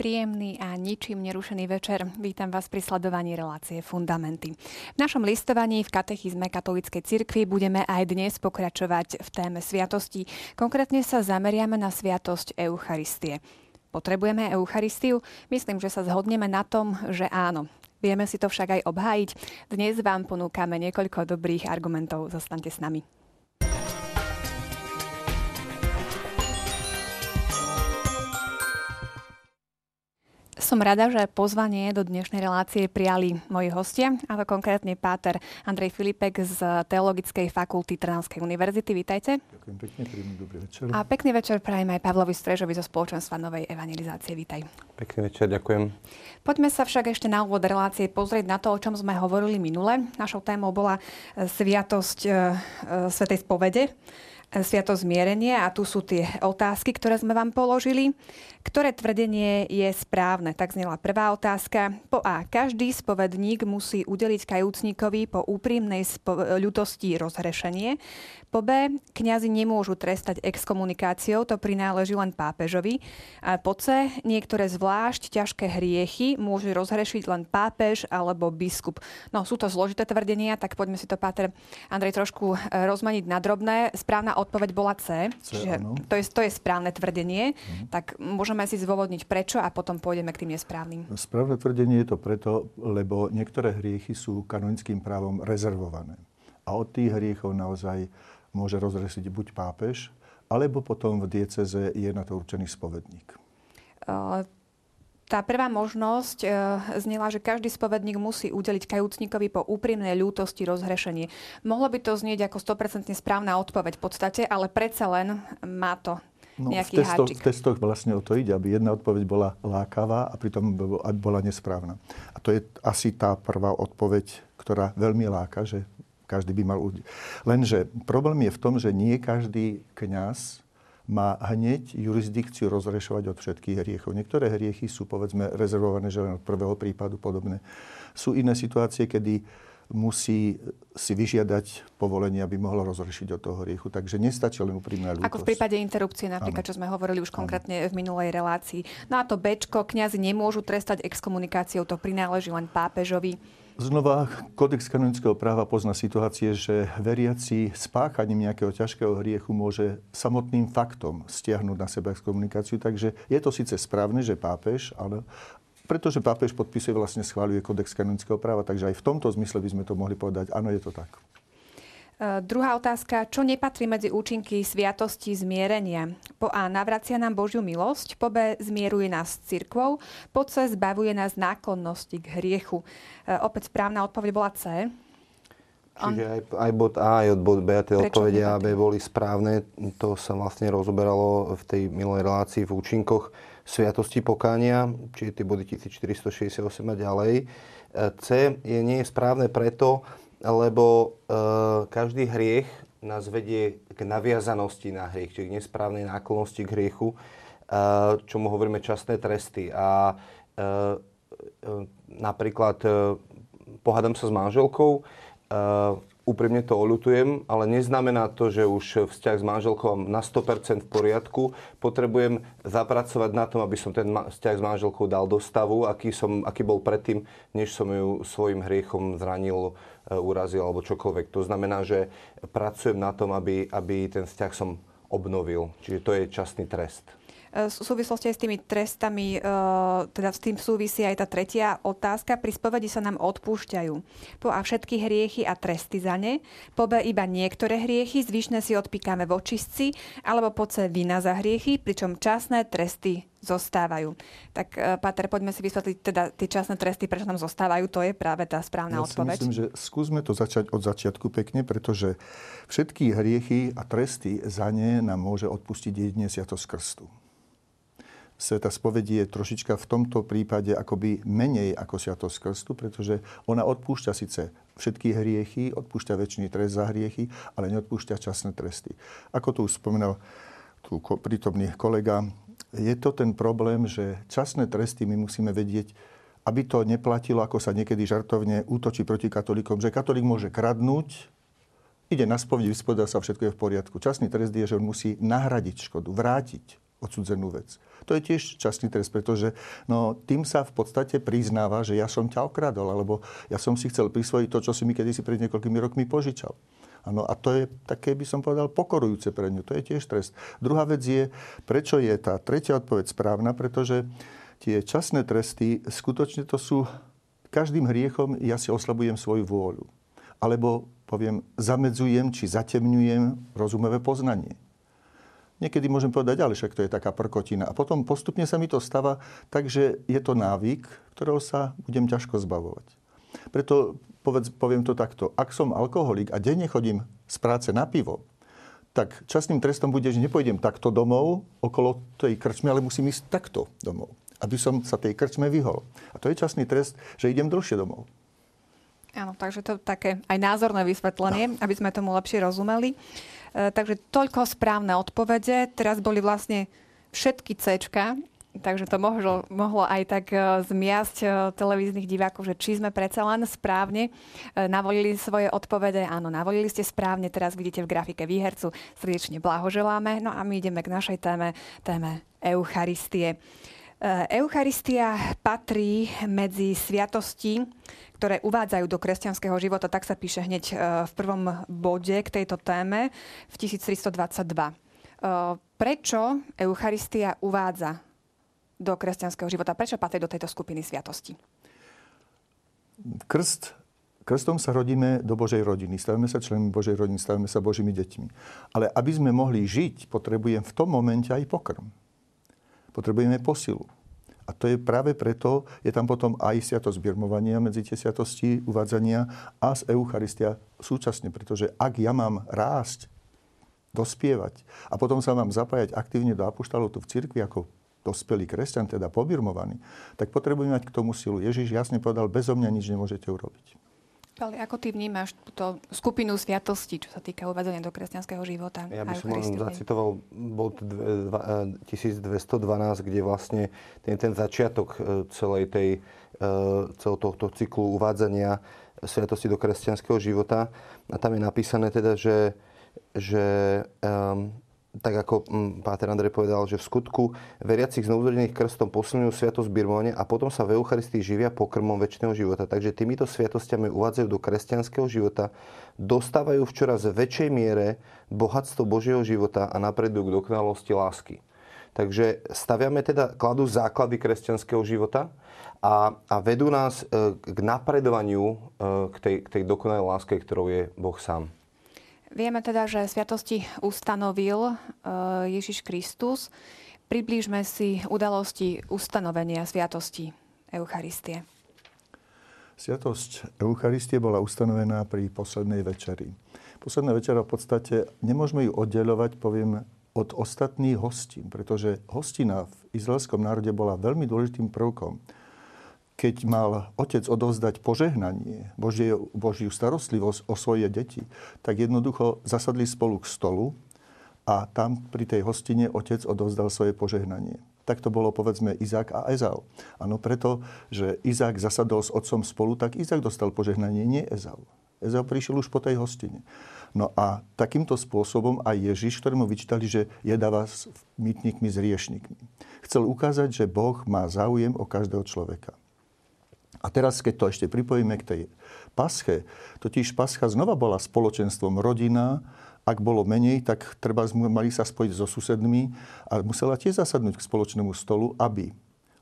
Príjemný a ničím nerušený večer. Vítam vás pri sledovaní relácie Fundamenty. V našom listovaní v katechizme katolíckej cirkvi budeme aj dnes pokračovať v téme sviatosti. Konkrétne sa zameriame na sviatosť Eucharistie. Potrebujeme Eucharistiu? Myslím, že sa zhodneme na tom, že áno. Vieme si to však aj obhájiť. Dnes vám ponúkame niekoľko dobrých argumentov. Zostaňte s nami. Som rada, že pozvanie do dnešnej relácie prijali moji hostia, a to konkrétne páter Andrej Filipek z Teologickej fakulty Trnavskej univerzity. Vítajte. Ďakujem pekne, príjemný dobrý večer. A pekný večer prajem aj Pavlovi Strežovi zo spoločenstva Novej evangelizácie. Vítaj. Pekný večer, ďakujem. Poďme sa však ešte na úvod relácie pozrieť na to, o čom sme hovorili minule. Našou témou bola e, sviatosť e, e, Svetej spovede. Sviato zmierenie a tu sú tie otázky, ktoré sme vám položili. Ktoré tvrdenie je správne? Tak znela prvá otázka. Po A. Každý spovedník musí udeliť kajúcníkovi po úprimnej spo- ľutosti rozhrešenie. Po B. Kňazi nemôžu trestať exkomunikáciou, to prináleží len pápežovi. A po C. Niektoré zvlášť ťažké hriechy môže rozhrešiť len pápež alebo biskup. No, sú to zložité tvrdenia, tak poďme si to, Páter Andrej, trošku e, rozmaniť na drobné. Správna odpoveď bola C. C čiže to je, to je správne tvrdenie. Mhm. Tak môžeme si zôvodniť prečo a potom pôjdeme k tým nesprávnym. Správne tvrdenie je to preto, lebo niektoré hriechy sú kanonickým právom rezervované. A od tých hriechov naozaj môže rozrešiť buď pápež, alebo potom v dieceze je na to určený spovedník. Tá prvá možnosť e, znela, že každý spovedník musí udeliť kajúcníkovi po úprimnej ľútosti rozhrešenie. Mohlo by to znieť ako 100% správna odpoveď v podstate, ale predsa len má to No, nejaký v, testoch, v testoch vlastne o to ide, aby jedna odpoveď bola lákavá a pritom bola nesprávna. A to je asi tá prvá odpoveď, ktorá veľmi láka, že každý by mal... Lenže problém je v tom, že nie každý kňaz má hneď jurisdikciu rozrešovať od všetkých hriechov. Niektoré hriechy sú, povedzme, rezervované, že len od prvého prípadu podobné. Sú iné situácie, kedy musí si vyžiadať povolenie, aby mohlo rozrešiť od toho hriechu. Takže nestačí len úprimná ľútosť. Ako v prípade interrupcie napríklad, ano. čo sme hovorili už konkrétne ano. v minulej relácii. No a to Bčko, kňazi nemôžu trestať exkomunikáciou, to prináleží len pápežovi. Znova, kodex kanonického práva pozná situácie, že veriaci spáchaním nejakého ťažkého hriechu môže samotným faktom stiahnuť na seba exkomunikáciu. Takže je to síce správne, že pápež, ale, pretože pápež podpisuje, vlastne schváľuje kodex kanonického práva, takže aj v tomto zmysle by sme to mohli povedať, áno, je to tak. Uh, druhá otázka. Čo nepatrí medzi účinky sviatosti zmierenia? Po A. Navracia nám Božiu milosť. Po B. Zmieruje nás s cirkvou. Po C. Zbavuje nás náklonnosti k hriechu. Uh, opäť správna odpoveď bola C. Čiže aj, aj bod A, aj od bod B, tie odpovede A, B boli správne. To sa vlastne rozoberalo v tej milej relácii v účinkoch sviatosti pokánia, čiže tie body 1468 a ďalej. E, C je, nie je správne preto, lebo e, každý hriech nás vedie k naviazanosti na hriech, čiže k nesprávnej náklonnosti k hriechu, e, čomu hovoríme časné tresty. A e, e, napríklad e, pohádam sa s manželkou, e, úprimne to oľutujem, ale neznamená to, že už vzťah s manželkou na 100% v poriadku. Potrebujem zapracovať na tom, aby som ten vzťah s manželkou dal do stavu, aký, som, aký bol predtým, než som ju svojim hriechom zranil, urazil alebo čokoľvek. To znamená, že pracujem na tom, aby, aby ten vzťah som obnovil. Čiže to je časný trest. V súvislosti aj s tými trestami, e, teda s tým súvisí aj tá tretia otázka. Pri spovedi sa nám odpúšťajú. Po A všetky hriechy a tresty za ne. Po B iba niektoré hriechy, zvyšné si odpíkame v očistci. Alebo po C vina za hriechy, pričom časné tresty zostávajú. Tak, e, Pater, poďme si vysvetliť teda tie časné tresty, prečo nám zostávajú. To je práve tá správna ja odpoveď. myslím, že skúsme to začať od začiatku pekne, pretože všetky hriechy a tresty za ne nám môže odpustiť jedine Sviatosť Krstu. Sveta spovedí je trošička v tomto prípade akoby menej ako Sviatosť Krstu, pretože ona odpúšťa síce všetky hriechy, odpúšťa väčší trest za hriechy, ale neodpúšťa časné tresty. Ako tu už spomenal tu prítomný kolega, je to ten problém, že časné tresty my musíme vedieť, aby to neplatilo, ako sa niekedy žartovne útočí proti katolíkom, že katolík môže kradnúť, ide na spoveď, vyspovedá sa, všetko je v poriadku. Časný trest je, že on musí nahradiť škodu, vrátiť odsudzenú vec. To je tiež častný trest, pretože no, tým sa v podstate priznáva, že ja som ťa okradol, alebo ja som si chcel prisvojiť to, čo si mi kedysi pred niekoľkými rokmi požičal. Ano, a to je také, by som povedal, pokorujúce pre ňu. To je tiež trest. Druhá vec je, prečo je tá tretia odpoveď správna, pretože tie časné tresty, skutočne to sú, každým hriechom ja si oslabujem svoju vôľu. Alebo poviem, zamedzujem či zatemňujem rozumové poznanie. Niekedy môžem povedať, ale však to je taká prkotina. A potom postupne sa mi to stáva tak, že je to návyk, ktorého sa budem ťažko zbavovať. Preto povedz, poviem to takto. Ak som alkoholik a denne chodím z práce na pivo, tak časným trestom bude, že nepojdem takto domov okolo tej krčmy, ale musím ísť takto domov, aby som sa tej krčme vyhol. A to je časný trest, že idem dlhšie domov. Áno, takže to také aj názorné vysvetlenie, no. aby sme tomu lepšie rozumeli. E, takže toľko správne odpovede. Teraz boli vlastne všetky C, takže to mohlo, mohlo aj tak e, zmiasť e, televíznych divákov, že či sme predsa len správne navolili svoje odpovede. Áno, navolili ste správne, teraz vidíte v grafike výhercu. Srdečne blahoželáme. No a my ideme k našej téme, téme Eucharistie. Eucharistia patrí medzi sviatosti, ktoré uvádzajú do kresťanského života, tak sa píše hneď e, v prvom bode k tejto téme v 1322. E, prečo Eucharistia uvádza do kresťanského života? Prečo patrí do tejto skupiny sviatosti? Krst Krstom sa rodíme do Božej rodiny, stavíme sa členmi Božej rodiny, stavíme sa Božími deťmi. Ale aby sme mohli žiť, potrebujem v tom momente aj pokrm. Potrebujeme posilu. A to je práve preto, je tam potom aj sviatosť birmovania medzi tie sviatosti uvádzania a z Eucharistia súčasne. Pretože ak ja mám rásť, dospievať a potom sa mám zapájať aktívne do apoštálov tu v cirkvi ako dospelý kresťan, teda pobirmovaný, tak potrebujem mať k tomu silu. Ježiš jasne povedal, bezo mňa nič nemôžete urobiť. Ale ako ty vnímaš túto skupinu sviatosti, čo sa týka uvádzania do kresťanského života? Ja by som len zacitoval bod 1212, kde vlastne ten, ten začiatok e, celej tej, e, celého tohto cyklu uvádzania sviatosti do kresťanského života. A tam je napísané teda, že, že um, tak ako mm, Páter Andrej povedal, že v skutku veriacich znovuzrodených krstom posilňujú sviatosť birmovania a potom sa v Eucharistii živia pokrmom väčšného života. Takže týmito sviatostiami uvádzajú do kresťanského života, dostávajú v čoraz väčšej miere bohatstvo Božieho života a napredujú k dokonalosti lásky. Takže staviame teda, kladú základy kresťanského života a, a vedú nás e, k napredovaniu e, k tej, k tej dokonalej láske, ktorou je Boh sám. Vieme teda, že sviatosti ustanovil e, Ježiš Kristus. Priblížme si udalosti ustanovenia sviatosti Eucharistie. Sviatosť Eucharistie bola ustanovená pri poslednej večeri. Posledná večera v podstate nemôžeme ju oddelovať, poviem, od ostatných hostín, pretože hostina v izraelskom národe bola veľmi dôležitým prvkom keď mal otec odovzdať požehnanie, Božie, Božiu starostlivosť o svoje deti, tak jednoducho zasadli spolu k stolu a tam pri tej hostine otec odovzdal svoje požehnanie. Tak to bolo povedzme Izák a Ezau. Áno, preto, že Izák zasadol s otcom spolu, tak Izák dostal požehnanie, nie Ezau. Ezau prišiel už po tej hostine. No a takýmto spôsobom aj Ježiš, ktorému vyčítali, že jedáva s mýtnikmi, s riešnikmi. Chcel ukázať, že Boh má záujem o každého človeka. A teraz, keď to ešte pripojíme k tej pasche, totiž pascha znova bola spoločenstvom rodina, ak bolo menej, tak treba mali sa spojiť so susedmi a musela tiež zasadnúť k spoločnému stolu, aby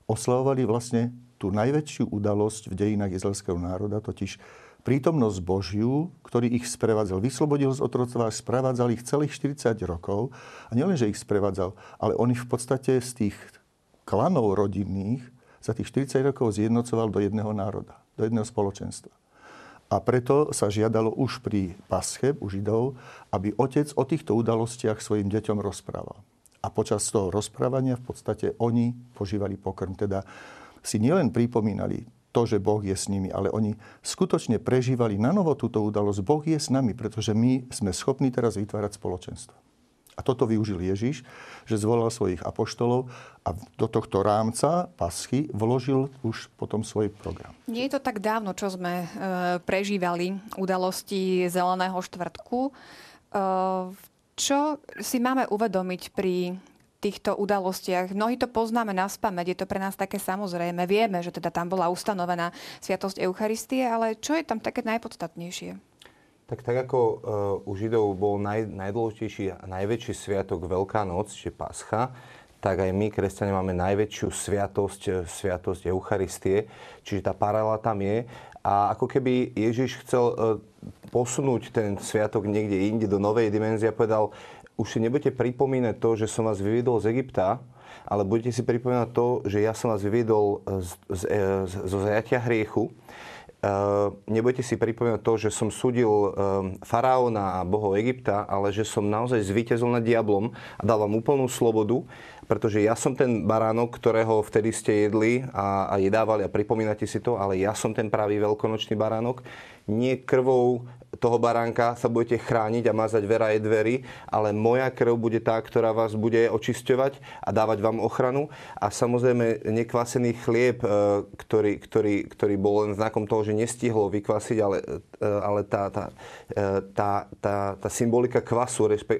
oslavovali vlastne tú najväčšiu udalosť v dejinách izraelského národa, totiž prítomnosť Božiu, ktorý ich sprevádzal. Vyslobodil z otroctva, sprevádzal ich celých 40 rokov. A nielen, že ich sprevádzal, ale on ich v podstate z tých klanov rodinných za tých 40 rokov zjednocoval do jedného národa, do jedného spoločenstva. A preto sa žiadalo už pri pasche u Židov, aby otec o týchto udalostiach svojim deťom rozprával. A počas toho rozprávania v podstate oni požívali pokrm. Teda si nielen pripomínali to, že Boh je s nimi, ale oni skutočne prežívali na novo túto udalosť. Boh je s nami, pretože my sme schopní teraz vytvárať spoločenstvo. A toto využil Ježiš, že zvolal svojich apoštolov a do tohto rámca paschy vložil už potom svoj program. Nie je to tak dávno, čo sme e, prežívali udalosti Zeleného štvrtku. E, čo si máme uvedomiť pri týchto udalostiach. Mnohí to poznáme na spameť, je to pre nás také samozrejme. Vieme, že teda tam bola ustanovená Sviatosť Eucharistie, ale čo je tam také najpodstatnejšie? Tak, tak ako uh, u Židov bol naj, najdôležitejší a najväčší sviatok Veľká noc, čiže Pascha, tak aj my, kresťania, máme najväčšiu sviatosť, eh, sviatosť Eucharistie. Čiže tá paralela tam je. A ako keby Ježiš chcel uh, posunúť ten sviatok niekde inde do novej dimenzie a povedal, už si nebudete pripomínať to, že som vás vyviedol z Egypta, ale budete si pripomínať to, že ja som vás vyviedol zo zajatia hriechu. Uh, nebudete si pripomínať to, že som súdil uh, faraóna a bohov Egypta, ale že som naozaj zvíťazil nad diablom a dal vám úplnú slobodu, pretože ja som ten baránok, ktorého vtedy ste jedli a, a jedávali a pripomínate si to, ale ja som ten pravý veľkonočný baránok. Nie krvou toho baránka sa budete chrániť a mazať vera je dvery, ale moja krv bude tá, ktorá vás bude očisťovať a dávať vám ochranu. A samozrejme nekvasený chlieb, e, ktorý, ktorý, ktorý bol len znakom toho, že nestihlo vykvasiť, ale, e, ale tá, tá, e, tá, tá, tá symbolika kvasu respe,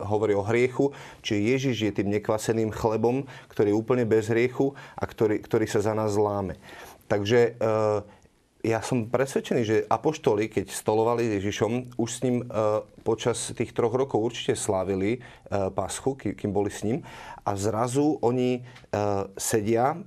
hovorí o hriechu, čiže Ježiš je tým nekvaseným chlebom, ktorý je úplne bez hriechu a ktorý, ktorý sa za nás zláme. Takže ja som presvedčený, že apoštoli, keď stolovali Ježišom, už s ním e, počas tých troch rokov určite slávili e, paschu, kým boli s ním. A zrazu oni e, sedia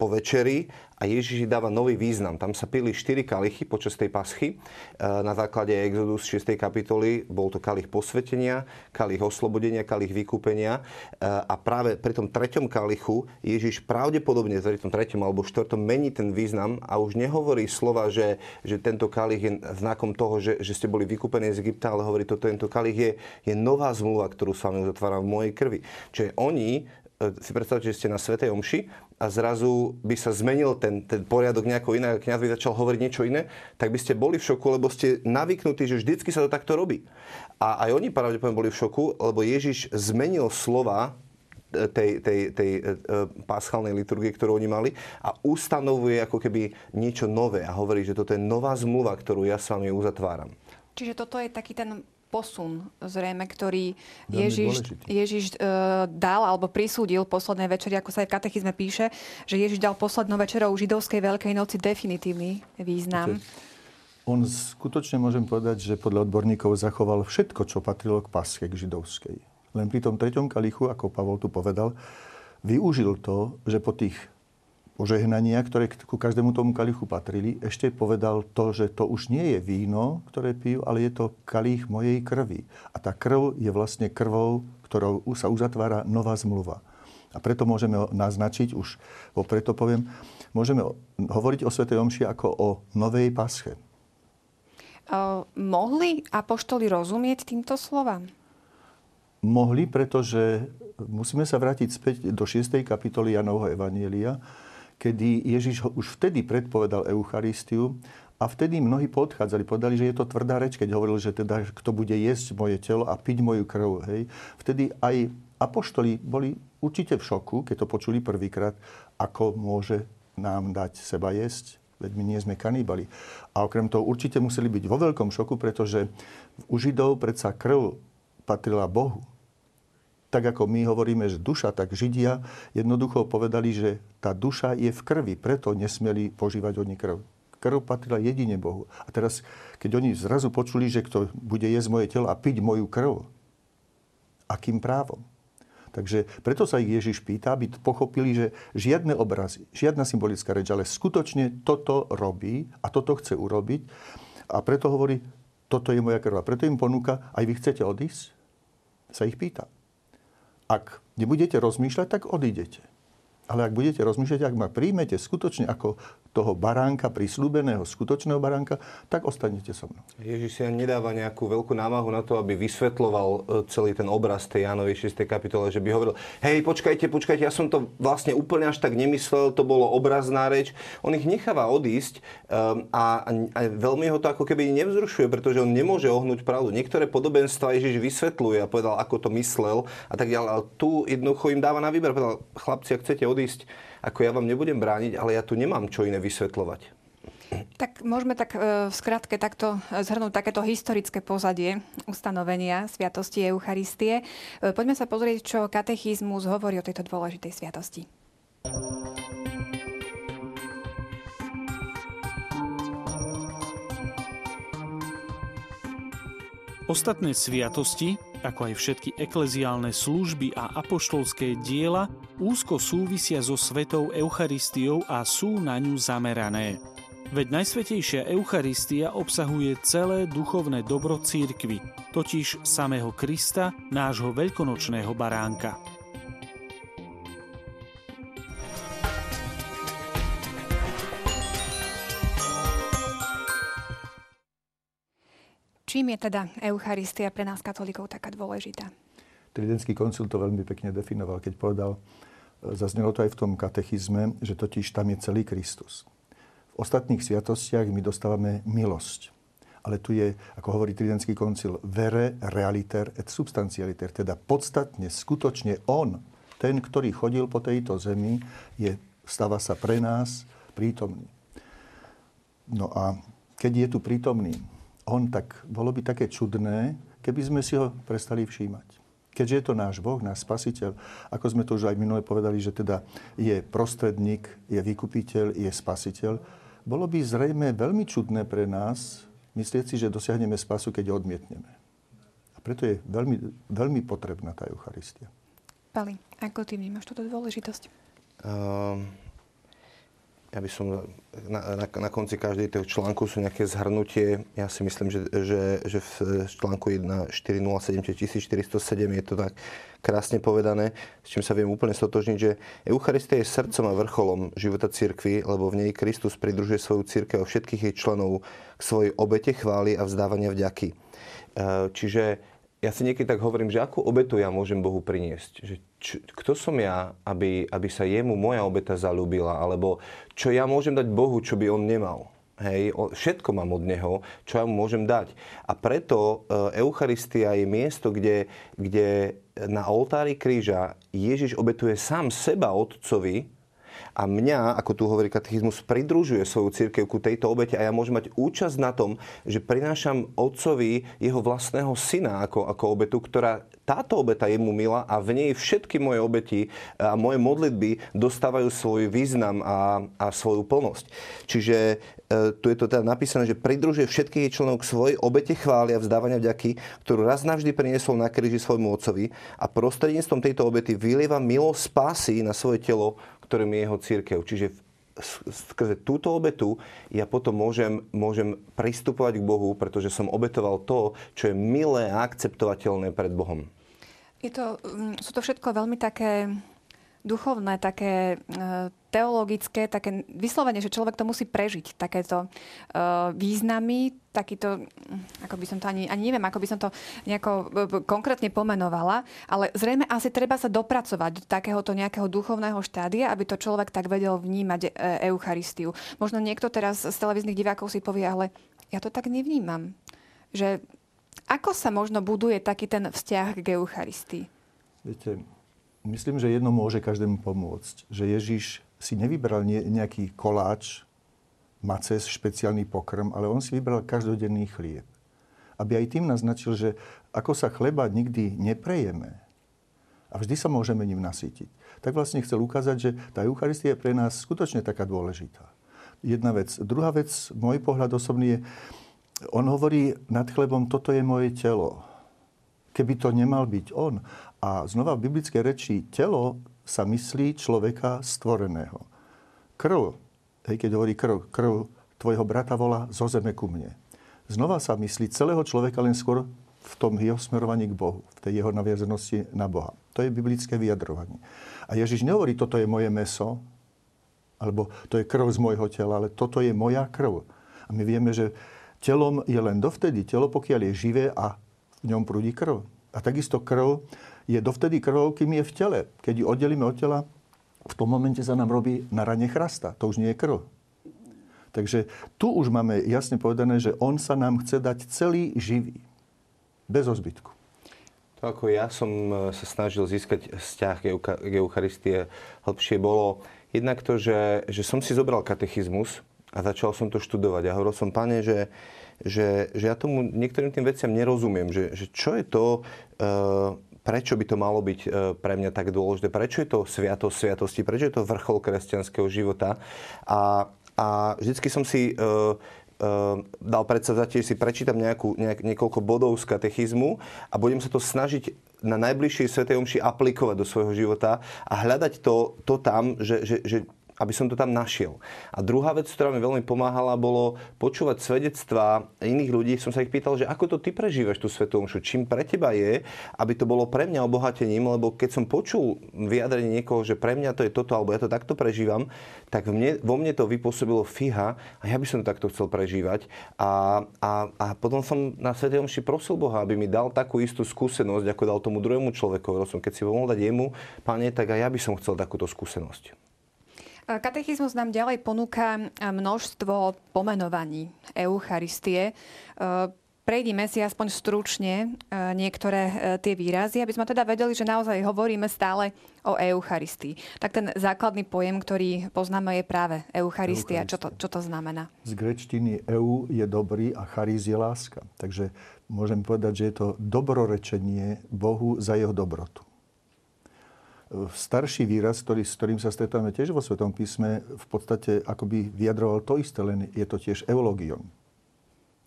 po večeri a Ježiš dáva nový význam. Tam sa pili 4 kalichy počas tej paschy. E, na základe Exodus 6. kapitoly bol to kalich posvetenia, kalich oslobodenia, kalich vykúpenia. E, a práve pri tom treťom kalichu Ježiš pravdepodobne v tom treťom alebo štvrtom mení ten význam a už nehovorí slova, že, že tento kalich je znakom toho, že, že ste boli vykúpení z Egypta, ale hovorí, že tento kalich je, je nová zmluva, ktorú s vami uzatváram v mojej krvi. Čiže oni si predstavte, že ste na Svetej Omši a zrazu by sa zmenil ten, ten poriadok nejako iné, kniaz by začal hovoriť niečo iné, tak by ste boli v šoku, lebo ste navyknutí, že vždycky sa to takto robí. A aj oni pravdepodobne boli v šoku, lebo Ježiš zmenil slova e, tej, tej, tej e, paschálnej liturgie, ktorú oni mali a ustanovuje ako keby niečo nové a hovorí, že toto je nová zmluva, ktorú ja s vami uzatváram. Čiže toto je taký ten posun, zrejme, ktorý Ježiš, Ježiš e, dal alebo prisúdil poslednej večeri, ako sa aj v katechizme píše, že Ježiš dal poslednou večerou židovskej Veľkej noci definitívny význam. On skutočne môžem povedať, že podľa odborníkov zachoval všetko, čo patrilo k paske, k židovskej. Len pri tom treťom kalichu, ako Pavol tu povedal, využil to, že po tých požehnania, ktoré ku každému tomu kalichu patrili, ešte povedal to, že to už nie je víno, ktoré pijú, ale je to kalich mojej krvi. A tá krv je vlastne krvou, ktorou sa uzatvára nová zmluva. A preto môžeme naznačiť, už preto poviem, môžeme hovoriť o Svetej Omši ako o novej pasche. Uh, mohli apoštoli rozumieť týmto slovám? Mohli, pretože musíme sa vrátiť späť do 6. kapitoly Janovho Evanielia, kedy Ježiš už vtedy predpovedal Eucharistiu a vtedy mnohí podchádzali, povedali, že je to tvrdá reč, keď hovoril, že teda kto bude jesť moje telo a piť moju krv. Hej. Vtedy aj apoštoli boli určite v šoku, keď to počuli prvýkrát, ako môže nám dať seba jesť, veď my nie sme kaníbali. A okrem toho určite museli byť vo veľkom šoku, pretože u Židov predsa krv patrila Bohu tak ako my hovoríme, že duša, tak Židia jednoducho povedali, že tá duša je v krvi, preto nesmieli požívať oni krv. Krv patrila jedine Bohu. A teraz, keď oni zrazu počuli, že kto bude jesť moje telo a piť moju krv, akým právom? Takže preto sa ich Ježiš pýta, aby pochopili, že žiadne obrazy, žiadna symbolická reč, ale skutočne toto robí a toto chce urobiť. A preto hovorí, toto je moja krv. A preto im ponúka, aj vy chcete odísť? Sa ich pýta. Ak nebudete rozmýšľať, tak odídete. Ale ak budete rozmýšľať, ak ma príjmete skutočne ako toho baránka, prislúbeného skutočného baránka, tak ostanete so mnou. Ježiš si nedáva nejakú veľkú námahu na to, aby vysvetloval e, celý ten obraz tej Jánovej 6. kapitole, že by hovoril, hej, počkajte, počkajte, ja som to vlastne úplne až tak nemyslel, to bolo obrazná reč. On ich necháva odísť um, a, a veľmi ho to ako keby nevzrušuje, pretože on nemôže ohnúť pravdu. Niektoré podobenstva Ježiš vysvetľuje a povedal, ako to myslel a tak ďalej. Ale tu jednoducho im dáva na výber. Povedal, chlapci, ak chcete odísť, ako ja vám nebudem brániť, ale ja tu nemám čo iné vysvetľovať. Tak môžeme tak e, v skratke takto zhrnúť takéto historické pozadie ustanovenia Sviatosti Eucharistie. E, poďme sa pozrieť, čo katechizmus hovorí o tejto dôležitej sviatosti. Ostatné sviatosti, ako aj všetky ekleziálne služby a apoštolské diela, úzko súvisia so svetou Eucharistiou a sú na ňu zamerané. Veď Najsvetejšia Eucharistia obsahuje celé duchovné dobro církvy, totiž samého Krista, nášho veľkonočného baránka. Čím je teda Eucharistia pre nás katolíkov taká dôležitá? Tridentský koncil to veľmi pekne definoval, keď povedal, e, zaznelo to aj v tom katechizme, že totiž tam je celý Kristus. V ostatných sviatostiach my dostávame milosť. Ale tu je, ako hovorí Tridentský koncil, vere, realiter et substantialiter. Teda podstatne, skutočne On, ten, ktorý chodil po tejto zemi, je, stáva sa pre nás prítomný. No a keď je tu prítomný, on, tak bolo by také čudné, keby sme si ho prestali všímať. Keďže je to náš Boh, náš spasiteľ, ako sme to už aj minule povedali, že teda je prostredník, je vykupiteľ, je spasiteľ, bolo by zrejme veľmi čudné pre nás myslieť si, že dosiahneme spasu, keď odmietneme. A preto je veľmi, veľmi potrebná tá Eucharistia. Pali, ako ty vnímaš túto dôležitosť? Um, ja by som na, na, na konci každej toho článku sú nejaké zhrnutie. Ja si myslím, že, že, že v článku 1 407 1407 je to tak krásne povedané, s čím sa viem úplne stotožniť, že Eucharistia je srdcom a vrcholom života cirkvi, lebo v nej Kristus pridružuje svoju církev a všetkých jej členov k svojej obete chvály a vzdávania vďaky. E, čiže ja si niekedy tak hovorím, že akú obetu ja môžem Bohu priniesť. Že č, kto som ja, aby, aby sa jemu moja obeta zalúbila, alebo čo ja môžem dať Bohu, čo by on nemal. Hej, všetko mám od Neho, čo ja mu môžem dať. A preto e, Eucharistia je miesto, kde, kde na oltári kríža Ježiš obetuje sám seba Otcovi, a mňa, ako tu hovorí katechizmus, pridružuje svoju církev ku tejto obete a ja môžem mať účasť na tom, že prinášam otcovi jeho vlastného syna ako, ako obetu, ktorá táto obeta je mu milá a v nej všetky moje obety a moje modlitby dostávajú svoj význam a, a svoju plnosť. Čiže e, tu je to teda napísané, že pridružuje všetkých členov k svojej obete chvália vzdávania vďaky, ktorú raz navždy priniesol na kríži svojmu otcovi a prostredníctvom tejto obety vylieva milosť spásy na svoje telo, ktorým je jeho církev. Čiže skrze túto obetu ja potom môžem, môžem pristupovať k Bohu, pretože som obetoval to, čo je milé a akceptovateľné pred Bohom. Je to, mm, sú to všetko veľmi také duchovné, také e, teologické, také vyslovene, že človek to musí prežiť, takéto uh, významy, takýto, ako by som to ani, ani neviem, ako by som to nejako konkrétne pomenovala, ale zrejme asi treba sa dopracovať do takéhoto nejakého duchovného štádia, aby to človek tak vedel vnímať e, Eucharistiu. Možno niekto teraz z televíznych divákov si povie, ale ja to tak nevnímam. Že ako sa možno buduje taký ten vzťah k Eucharistii? Viete, myslím, že jedno môže každému pomôcť. Že Ježiš si nevybral nejaký koláč, maces, špeciálny pokrm, ale on si vybral každodenný chlieb. Aby aj tým naznačil, že ako sa chleba nikdy neprejeme a vždy sa môžeme ním nasýtiť, tak vlastne chcel ukázať, že tá Eucharistia je pre nás skutočne taká dôležitá. Jedna vec. Druhá vec, môj pohľad osobný je, on hovorí nad chlebom, toto je moje telo. Keby to nemal byť on. A znova v biblickej reči telo sa myslí človeka stvoreného. Krv, hej, keď hovorí krv, krv tvojho brata volá zo zeme ku mne. Znova sa myslí celého človeka len skôr v tom jeho smerovaní k Bohu, v tej jeho naviazenosti na Boha. To je biblické vyjadrovanie. A Ježiš nehovorí, toto je moje meso, alebo to je krv z môjho tela, ale toto je moja krv. A my vieme, že telom je len dovtedy telo, pokiaľ je živé a v ňom prúdi krv. A takisto krv je dovtedy krvou, kým je v tele. Keď ju oddelíme od tela, v tom momente sa nám robí na rane chrasta. To už nie je krv. Takže tu už máme jasne povedané, že on sa nám chce dať celý živý. Bez ozbytku. To ako ja som e, sa snažil získať vzťah k Eucharistie hĺbšie bolo jednak to, že, že som si zobral katechizmus A začal som to študovať. A hovoril som, pane, že, že, že ja tomu niektorým tým veciam nerozumiem. Že, že čo je to, uh, prečo by to malo byť uh, pre mňa tak dôležité? Prečo je to sviatosť sviatosti? Prečo je to vrchol kresťanského života? A, a vždycky som si... Uh, dal predsavzatie, že si prečítam nejakú, nejak, niekoľko bodov z katechizmu a budem sa to snažiť na najbližšej Svetej Omši aplikovať do svojho života a hľadať to, to tam, že, že, že aby som to tam našiel. A druhá vec, ktorá mi veľmi pomáhala, bolo počúvať svedectvá iných ľudí. Som sa ich pýtal, že ako to ty prežívaš tú svetú čím pre teba je, aby to bolo pre mňa obohatením, lebo keď som počul vyjadrenie niekoho, že pre mňa to je toto, alebo ja to takto prežívam, tak mne, vo mne to vypôsobilo fíha a ja by som to takto chcel prežívať. A, a, a potom som na Svetej Omši prosil Boha, aby mi dal takú istú skúsenosť, ako dal tomu druhému človeku. Som, keď si mohol dať jemu, pane, tak aj ja by som chcel takúto skúsenosť. Katechizmus nám ďalej ponúka množstvo pomenovaní Eucharistie. Prejdime si aspoň stručne niektoré tie výrazy, aby sme teda vedeli, že naozaj hovoríme stále o Eucharistii. Tak ten základný pojem, ktorý poznáme, je práve Eucharistia. Čo to, čo to znamená? Z grečtiny EU je dobrý a charis je láska. Takže môžem povedať, že je to dobrorečenie Bohu za jeho dobrotu starší výraz, ktorý, s ktorým sa stretávame tiež vo Svetom písme, v podstate akoby vyjadroval to isté, len je to tiež eulogion.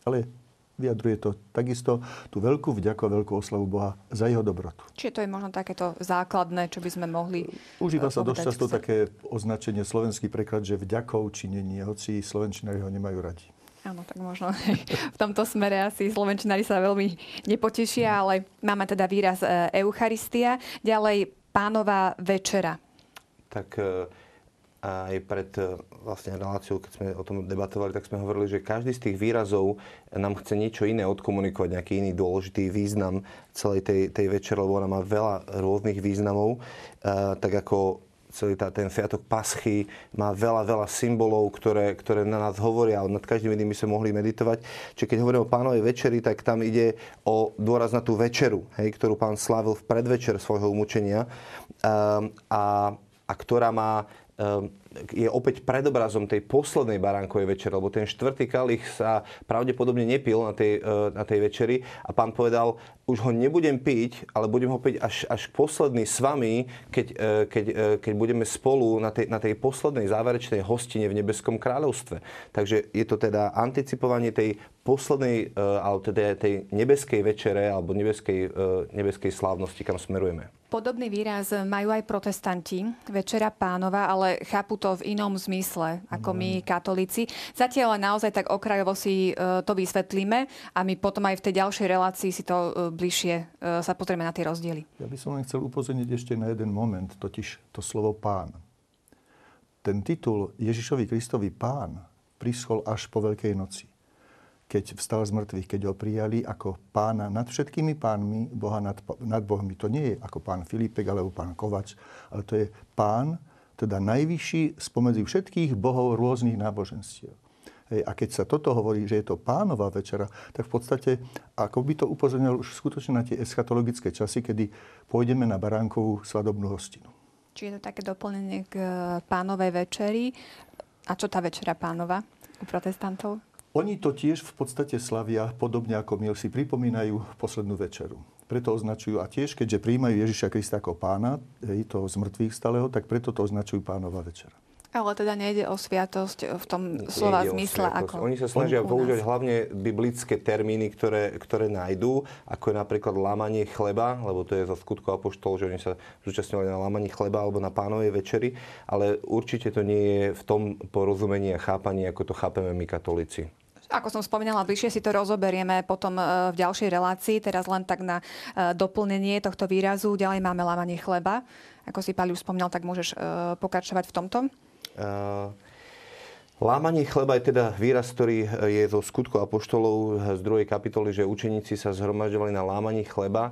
Ale vyjadruje to takisto tú veľkú vďaku a veľkú oslavu Boha za jeho dobrotu. Čiže to je možno takéto základné, čo by sme mohli Užíva sa dosť často také označenie slovenský preklad, že vďakov činenie, hoci slovenčinári ho nemajú radi. Áno, tak možno v tomto smere asi slovenčinári sa veľmi nepotešia, ale máme teda výraz e, Eucharistia. Ďalej pánová večera? Tak e, aj pred e, vlastne reláciou, keď sme o tom debatovali, tak sme hovorili, že každý z tých výrazov nám chce niečo iné odkomunikovať, nejaký iný dôležitý význam celej tej, tej večere, lebo ona má veľa rôznych významov. E, tak ako celý tá, ten sviatok Paschy má veľa, veľa symbolov, ktoré, ktoré na nás hovoria nad každým jedným by sme mohli meditovať. Čiže keď hovoríme o pánovej večeri, tak tam ide o dôraz na tú večeru, hej, ktorú pán slávil v predvečer svojho umúčenia um, a, a ktorá má je opäť predobrazom tej poslednej baránkovej večere, lebo ten štvrtý kalich sa pravdepodobne nepil na tej, e, na tej večeri a pán povedal, už ho nebudem piť, ale budem ho piť až, až posledný s vami, keď, e, keď, keď budeme spolu na tej, na tej poslednej záverečnej hostine v nebeskom kráľovstve. Takže je to teda anticipovanie tej poslednej, alebo teda tej nebeskej večere alebo nebeskej, nebeskej slávnosti, kam smerujeme. Podobný výraz majú aj protestanti, Večera pánova, ale chápu to v inom zmysle ako my mhm. katolíci. Zatiaľ naozaj tak okrajovo si e, to vysvetlíme a my potom aj v tej ďalšej relácii si to e, bližšie e, sa pozrieme na tie rozdiely. Ja by som len chcel upozorniť ešte na jeden moment, totiž to slovo pán. Ten titul Ježišovi Kristovi pán prischol až po Veľkej noci keď vstal z mŕtvych, keď ho prijali ako pána nad všetkými pánmi, Boha nad, nad Bohmi. To nie je ako pán Filipek alebo pán Kovač, ale to je pán, teda najvyšší spomedzi všetkých bohov rôznych náboženstiev. Hej, a keď sa toto hovorí, že je to pánová večera, tak v podstate, ako by to upozornil už skutočne na tie eschatologické časy, kedy pôjdeme na baránkovú svadobnú hostinu. Či je to také doplnenie k pánovej večeri. A čo tá večera pánova u protestantov? Oni to tiež v podstate slavia, podobne ako my si pripomínajú poslednú večeru. Preto označujú, a tiež keďže príjmajú Ježiša Krista ako pána, hej, toho z mŕtvych stáleho, tak preto to označujú pánova večera. Ale teda nejde o sviatosť v tom slova zmysle ako Oni sa snažia používať hlavne biblické termíny, ktoré, ktoré nájdú, ako je napríklad lámanie chleba, lebo to je zo skutku apoštol, že oni sa zúčastňovali na lámaní chleba alebo na pánovej večeri, ale určite to nie je v tom porozumení a chápaní, ako to chápeme my katolíci. Ako som spomínala, bližšie si to rozoberieme potom e, v ďalšej relácii. Teraz len tak na e, doplnenie tohto výrazu. Ďalej máme lávanie chleba. Ako si Pali už spomínal, tak môžeš e, pokračovať v tomto. Uh... Lámanie chleba je teda výraz, ktorý je zo skutku apoštolov z druhej kapitoly, že učeníci sa zhromažďovali na lámaní chleba.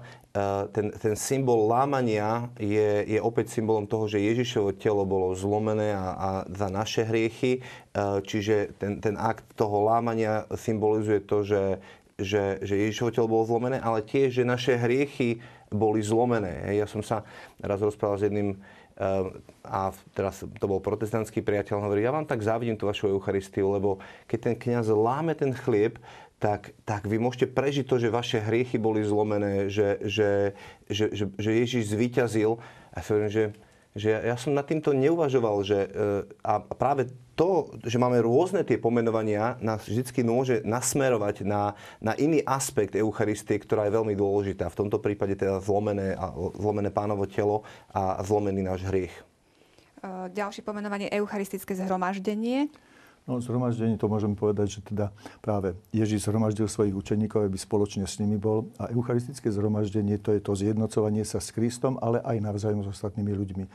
Ten, ten symbol lámania je, je opäť symbolom toho, že Ježišovo telo bolo zlomené a, a za naše hriechy. Čiže ten, ten akt toho lámania symbolizuje to, že, že, že Ježišovo telo bolo zlomené, ale tiež, že naše hriechy boli zlomené. Ja som sa raz rozprával s jedným a teraz to bol protestantský priateľ, hovorí, ja vám tak závidím tú vašu Eucharistiu, lebo keď ten kňaz láme ten chlieb, tak, tak vy môžete prežiť to, že vaše hriechy boli zlomené, že, že, že, že, že Ježiš zvíťazil. A hovorím, že že ja, ja som nad týmto neuvažoval, že e, a práve to, že máme rôzne tie pomenovania, nás vždy môže nasmerovať na, na iný aspekt Eucharistie, ktorá je veľmi dôležitá. V tomto prípade teda zlomené, zlomené pánovo telo a zlomený náš hriech. E, ďalšie pomenovanie eucharistické zhromaždenie. No, zhromaždenie to môžeme povedať, že teda práve Ježíš zhromaždil svojich učeníkov, aby spoločne s nimi bol. A eucharistické zhromaždenie to je to zjednocovanie sa s Kristom, ale aj navzájom s ostatnými ľuďmi.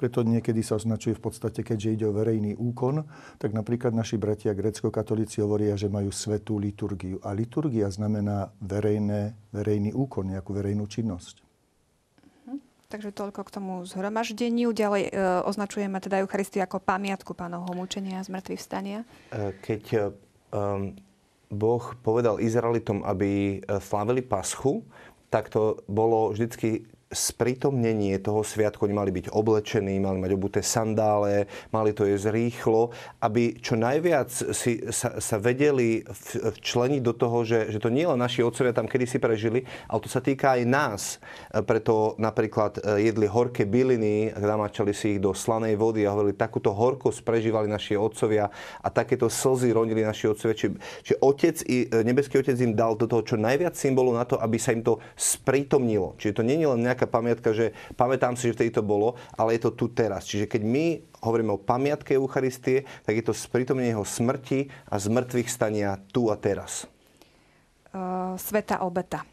Preto niekedy sa označuje v podstate, keďže ide o verejný úkon, tak napríklad naši bratia grecko-katolíci hovoria, že majú svetú liturgiu. A liturgia znamená verejné, verejný úkon, nejakú verejnú činnosť. Takže toľko k tomu zhromaždeniu. Ďalej e, označujeme teda Eucharistiu ako pamiatku pánovho mučenia a zmrtvých vstania. E, keď e, um, Boh povedal Izraelitom, aby e, slávili paschu, tak to bolo vždycky sprítomnenie toho sviatku. Oni mali byť oblečení, mali mať obuté sandále, mali to jesť rýchlo, aby čo najviac si, sa, sa vedeli včleniť do toho, že, že to nie len naši otcovia tam kedy si prežili, ale to sa týka aj nás. Preto napríklad e, jedli horké byliny, namačali si ich do slanej vody a hovorili, takúto horkosť prežívali naši otcovia a takéto slzy rodili naši otcovia. Čiže, čiže otec, e, nebeský otec im dal do toho čo najviac symbolu na to, aby sa im to sprítomnilo. Čiže to nie je len nejaká taká pamiatka, že pamätám si, že vtedy to bolo, ale je to tu teraz. Čiže keď my hovoríme o pamiatke Eucharistie, tak je to sprítomnenie jeho smrti a zmrtvých stania tu a teraz. Uh, sveta obeta.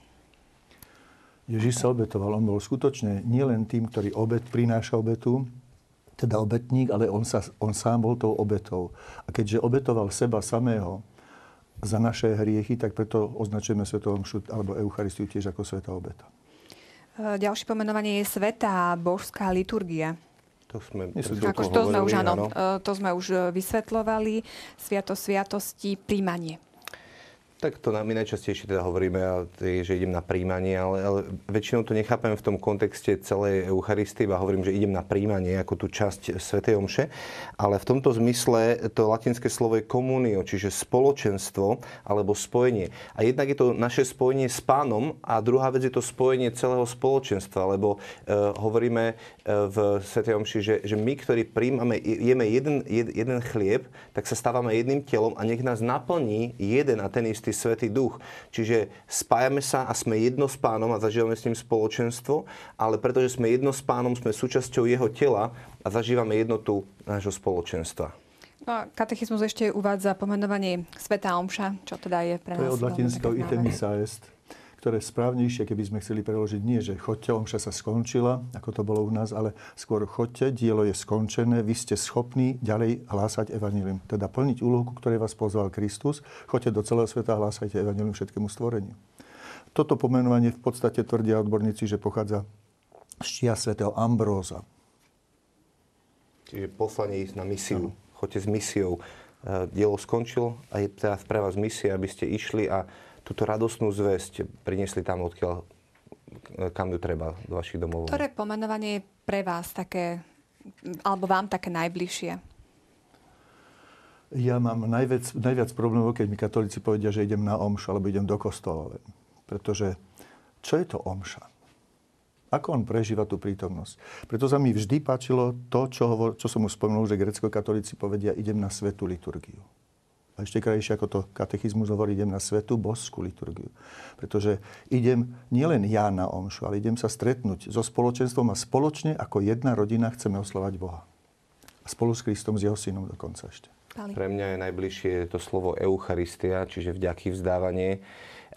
Ježiš sa obetoval. On bol skutočne nielen tým, ktorý obet prináša obetu, teda obetník, ale on, sa, on sám bol tou obetou. A keďže obetoval seba samého za naše hriechy, tak preto označujeme Svetovú alebo Eucharistiu tiež ako Sveta obeta. E, ďalšie pomenovanie je Sveta božská liturgia. To sme, Ako, to sme už, áno. E, to sme už e, vysvetlovali. Sviato sviatosti, príjmanie. Tak to my najčastejšie teda hovoríme, že idem na príjmanie, ale, ale väčšinou to nechápem v tom kontexte celej Eucharistie, a hovorím, že idem na príjmanie ako tú časť Svetej Omše, ale v tomto zmysle to latinské slovo je komunio, čiže spoločenstvo alebo spojenie. A jednak je to naše spojenie s pánom a druhá vec je to spojenie celého spoločenstva, lebo e, hovoríme e, v Svetej Omši, že, že my, ktorí príjmame, jeme jeden, jed, jeden chlieb, tak sa stávame jedným telom a nech nás naplní jeden a ten istý istý Svetý Duch. Čiže spájame sa a sme jedno s pánom a zažívame s ním spoločenstvo, ale pretože sme jedno s pánom, sme súčasťou jeho tela a zažívame jednotu nášho spoločenstva. No a katechizmus ešte uvádza pomenovanie Sveta Omša, čo teda je pre nás... To je od latinského itemisa est ktoré správnejšie, keby sme chceli preložiť, nie, že chodte, omša sa skončila, ako to bolo u nás, ale skôr chodte, dielo je skončené, vy ste schopní ďalej hlásať evanílium. Teda plniť úlohu, ktoré vás pozval Kristus, chodte do celého sveta a hlásajte evanílium všetkému stvoreniu. Toto pomenovanie v podstate tvrdia odborníci, že pochádza z čia svätého Ambróza. Čiže poslanie ísť na misiu. Ano. Choďte s misiou. E, dielo skončilo a je teraz pre vás misia, aby ste išli a túto radosnú zväzť priniesli tam, odkiaľ, kam ju treba, do vašich domov? Ktoré pomenovanie je pre vás také, alebo vám také najbližšie? Ja mám najviac, najviac problémov, keď mi katolíci povedia, že idem na omšu alebo idem do kostola. Pretože čo je to omša? Ako on prežíva tú prítomnosť? Preto sa mi vždy páčilo to, čo, hovor, čo som už spomenul, že grecko-katolíci povedia, idem na svetú liturgiu a ešte krajšie ako to katechizmus hovorí, idem na svetú boskú liturgiu. Pretože idem nielen ja na omšu, ale idem sa stretnúť so spoločenstvom a spoločne ako jedna rodina chceme oslovať Boha. A spolu s Kristom, s jeho synom dokonca ešte. Pre mňa je najbližšie to slovo Eucharistia, čiže vďaky vzdávanie.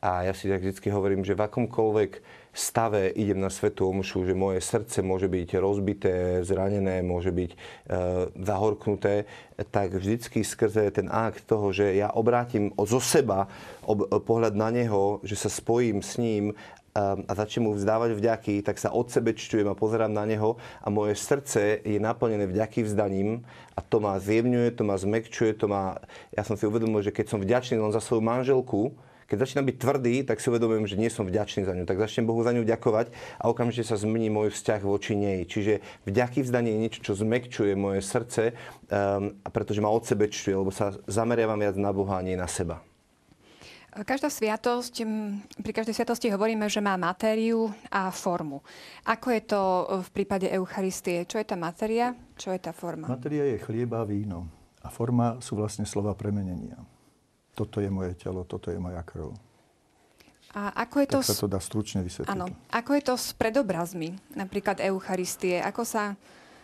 A ja si tak vždy hovorím, že v akomkoľvek stave idem na svetú omšu, že moje srdce môže byť rozbité, zranené, môže byť e, zahorknuté, tak vždycky skrze ten akt toho, že ja obrátim zo seba ob, pohľad na neho, že sa spojím s ním a začnem mu vzdávať vďaky, tak sa od sebe čtujem a pozerám na neho a moje srdce je naplnené vďaky vzdaním a to ma zjemňuje, to ma zmekčuje, to ma... Ja som si uvedomil, že keď som vďačný len za svoju manželku, Keď začínam byť tvrdý, tak si uvedomujem, že nie som vďačný za ňu. Tak začnem Bohu za ňu ďakovať a okamžite sa zmení môj vzťah voči nej. Čiže vďaky vzdanie je niečo, čo zmekčuje moje srdce, um, pretože ma odsebečuje, lebo sa zameriavam viac na Boha a nie na seba. Každá sviatosť, pri každej sviatosti hovoríme, že má matériu a formu. Ako je to v prípade Eucharistie? Čo je tá matéria, čo je tá forma? Matéria je chlieba a víno. A forma sú vlastne slova premenenia. Toto je moje telo, toto je moja krv. A ako je tak to... sa to dá stručne vysvetliť. Áno. Ako je to s predobrazmi, napríklad Eucharistie? Ako sa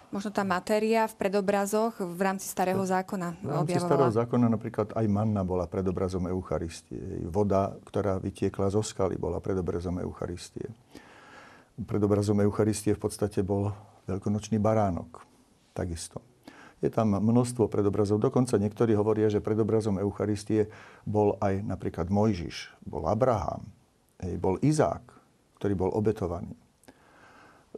možno tá matéria v predobrazoch v rámci Starého zákona V rámci objavovala. Starého zákona napríklad aj manna bola predobrazom Eucharistie. Voda, ktorá vytiekla zo skaly, bola predobrazom Eucharistie. Predobrazom Eucharistie v podstate bol veľkonočný baránok. Takisto. Je tam množstvo predobrazov. Dokonca niektorí hovoria, že predobrazom Eucharistie bol aj napríklad Mojžiš, bol Abraham, bol Izák, ktorý bol obetovaný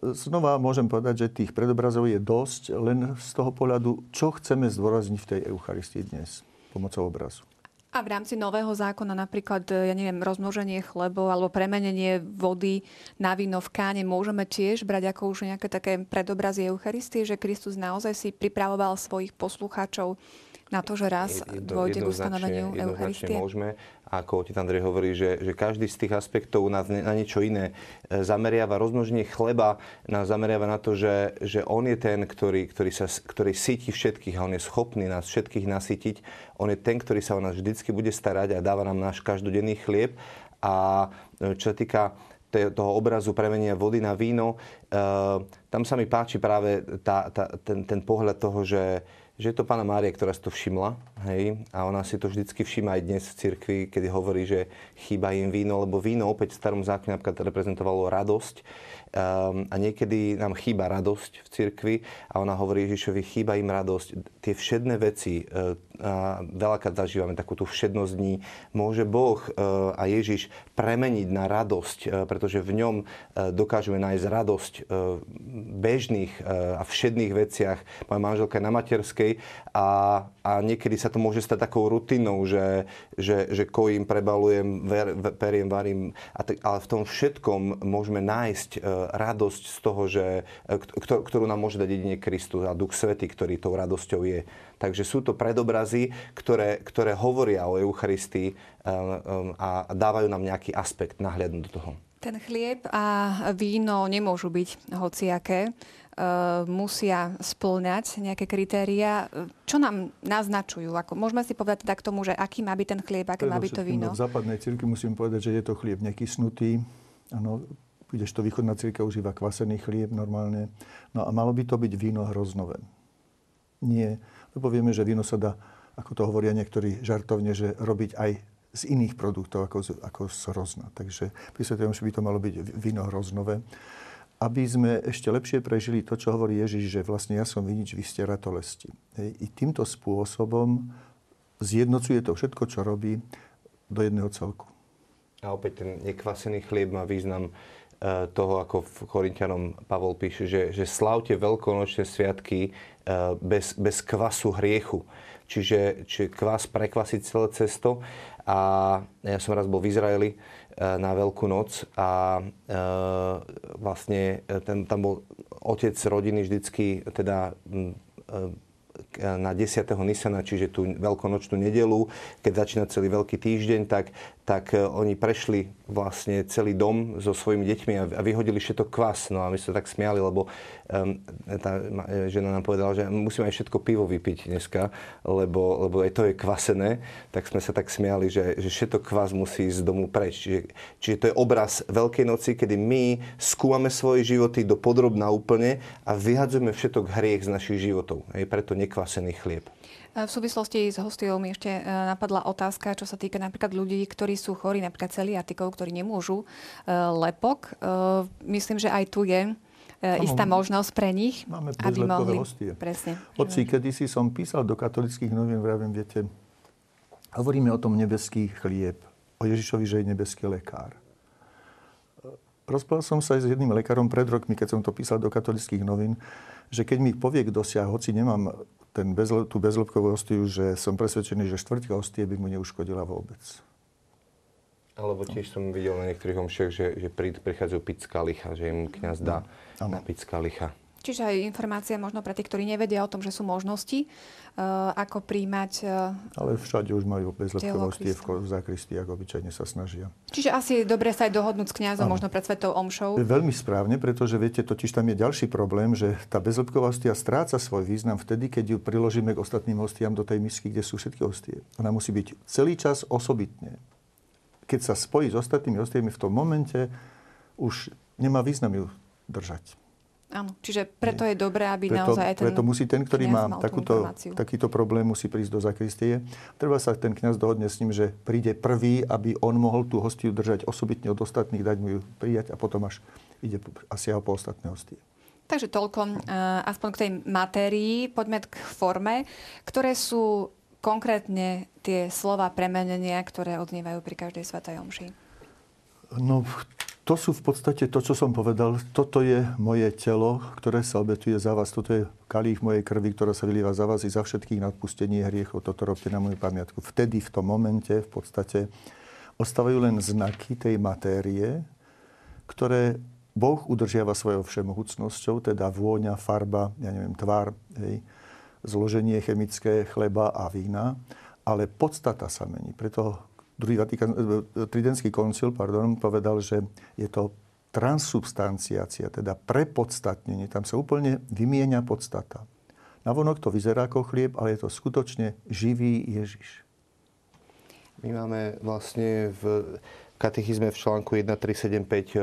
znova môžem povedať, že tých predobrazov je dosť, len z toho pohľadu, čo chceme zdôrazniť v tej Eucharistii dnes pomocou obrazu. A v rámci nového zákona napríklad, ja neviem, rozmnoženie chlebov alebo premenenie vody na víno v káne môžeme tiež brať ako už nejaké také predobrazy Eucharistie, že Kristus naozaj si pripravoval svojich poslucháčov na to, že raz dôjde k ustanoveniu Eucharistie? môžeme. Ako otec Andrej hovorí, že, že každý z tých aspektov nás na niečo iné e, zameriava. Rozmnoženie chleba nás zameriava na to, že, že on je ten, ktorý, ktorý, sa, ktorý síti všetkých a on je schopný nás všetkých nasytiť. On je ten, ktorý sa o nás vždycky bude starať a dáva nám náš každodenný chlieb. A e, čo sa týka toho obrazu premenia vody na víno, e, tam sa mi páči práve tá, tá, ten, ten pohľad toho, že, že je to pána Mária, ktorá si to všimla, hej, a ona si to vždycky všíma aj dnes v cirkvi, kedy hovorí, že chýba im víno, lebo víno opäť v starom zákone napríklad reprezentovalo radosť a niekedy nám chýba radosť v cirkvi a ona hovorí Ježišovi, chýba im radosť. Tie všedné veci, uh, a veľakrát zažívame takú tú všednosť dní, môže Boh uh, a Ježiš premeniť na radosť, uh, pretože v ňom dokážeme nájsť radosť uh, bežných a všedných veciach. Moja manželka je na materskej a, a niekedy sa to môže stať takou rutinou, že, že, že kojím, prebalujem, ver, periem, varím, a t- ale v tom všetkom môžeme nájsť uh, radosť z toho, že, e, ktorú nám môže dať jedine Kristus a Duch Svety, ktorý tou radosťou je. Takže sú to predobrazy, ktoré, ktoré hovoria o Eucharistii e, e, a dávajú nám nejaký aspekt nahliadnúť do toho. Ten chlieb a víno nemôžu byť hociaké musia splňať nejaké kritéria. Čo nám naznačujú? Ako, môžeme si povedať teda k tomu, že aký má byť ten chlieb, aké má byť to víno? V západnej cirkvi musím povedať, že je to chlieb nekysnutý. Ano, to východná círka užíva kvasený chlieb normálne. No a malo by to byť víno hroznové. Nie, lebo vieme, že víno sa dá, ako to hovoria niektorí žartovne, že robiť aj z iných produktov ako z, ako z hrozna. Takže vysvetľujem, že by to malo byť víno hroznové. Aby sme ešte lepšie prežili to, čo hovorí Ježiš, že vlastne ja som vinič, vy ste ratolesti. Hej. I týmto spôsobom zjednocuje to všetko, čo robí, do jedného celku. A opäť ten nekvasený chlieb má význam Eh, toho, ako v Korintianom Pavol píše, že, že slavte veľkonočné sviatky eh, bez, bez kvasu hriechu. Čiže, čiže kvas prekvasiť celé cesto. A ja som raz bol v Izraeli na Veľkú noc a vlastne ten, tam bol otec rodiny vždycky teda mm, na 10. Nisana, čiže tú veľkonočnú nedelu, keď začína celý veľký týždeň, tak tak e, oni prešli vlastne celý dom so svojimi deťmi a vyhodili všetko kvas. No a my sa tak smiali, lebo um, tá e, žena nám povedala, že musíme aj všetko pivo vypiť dneska, lebo, lebo aj to je kvasené. Tak sme sa tak smiali, že, že všetko kvas musí z domu preč. Čiže, čiže to je obraz Veľkej noci, kedy my skúmame svoje životy do podrobná úplne a vyhadzujeme všetok hriech z našich životov. Hej, preto nekvasený chlieb. V súvislosti s hostiou mi ešte e, napadla otázka, čo sa týka napríklad ľudí, ktorí sú chorí, napríklad celiatikov, ktorí nemôžu e, lepok. E, myslím, že aj tu je istá možnosť pre nich, Máme aby mohli... hostie. Presne. Oci, kedy si som písal do katolických novín, vravím, viete, hovoríme o tom nebeský chlieb, o Ježišovi, že je nebeský lekár. Rozprával som sa aj s jedným lekárom pred rokmi, keď som to písal do katolických novín, že keď mi povie, kto si, hoci nemám ten bezle, tú bezlepkovú hostiu, že som presvedčený, že štvrťka hostie by mu neuškodila vôbec. Alebo tiež som videl na niektorých omšiach, že, že prichádzajú piť z kalicha, že im kniaz dá mm. napiť z kalicha. Čiže aj informácia možno pre tých, ktorí nevedia o tom, že sú možnosti, uh, ako príjmať... Uh, Ale všade už majú bezlepkovosti v zakristi, ako obyčajne sa snažia. Čiže asi je dobre sa aj dohodnúť s kňazom, možno pred svetou omšou. Veľmi správne, pretože viete, totiž tam je ďalší problém, že tá bezlepkovostia stráca svoj význam vtedy, keď ju priložíme k ostatným hostiam do tej misky, kde sú všetky hostie. Ona musí byť celý čas osobitne. Keď sa spojí s ostatnými hostiami v tom momente, už nemá význam ju držať. Áno, čiže preto je dobré, aby preto, naozaj aj ten Preto musí ten, ktorý má takúto, takýto problém, musí prísť do zakristie. Treba sa ten kňaz dohodne s ním, že príde prvý, aby on mohol tú hostiu držať osobitne od ostatných, dať mu ju prijať a potom až ide asi po ostatné hostie. Takže toľko uh, aspoň k tej matérii. Poďme k forme, ktoré sú konkrétne tie slova premenenia, ktoré odnievajú pri každej svetej omši. No, to sú v podstate to, čo som povedal. Toto je moje telo, ktoré sa obetuje za vás. Toto je kalích mojej krvi, ktorá sa vylieva za vás i za všetkých na odpustenie hriechov. Toto robte na moju pamiatku. Vtedy, v tom momente, v podstate ostávajú len znaky tej matérie, ktoré Boh udržiava svojou všemohúcnosťou, teda vôňa, farba, ja neviem, tvár, hej, zloženie chemické chleba a vína, ale podstata sa mení. Preto druhý Vatikán, e, Tridentský koncil pardon, povedal, že je to transubstanciácia, teda prepodstatnenie. Tam sa úplne vymienia podstata. Navonok to vyzerá ako chlieb, ale je to skutočne živý Ježiš. My máme vlastne v katechizme v článku 1375 e,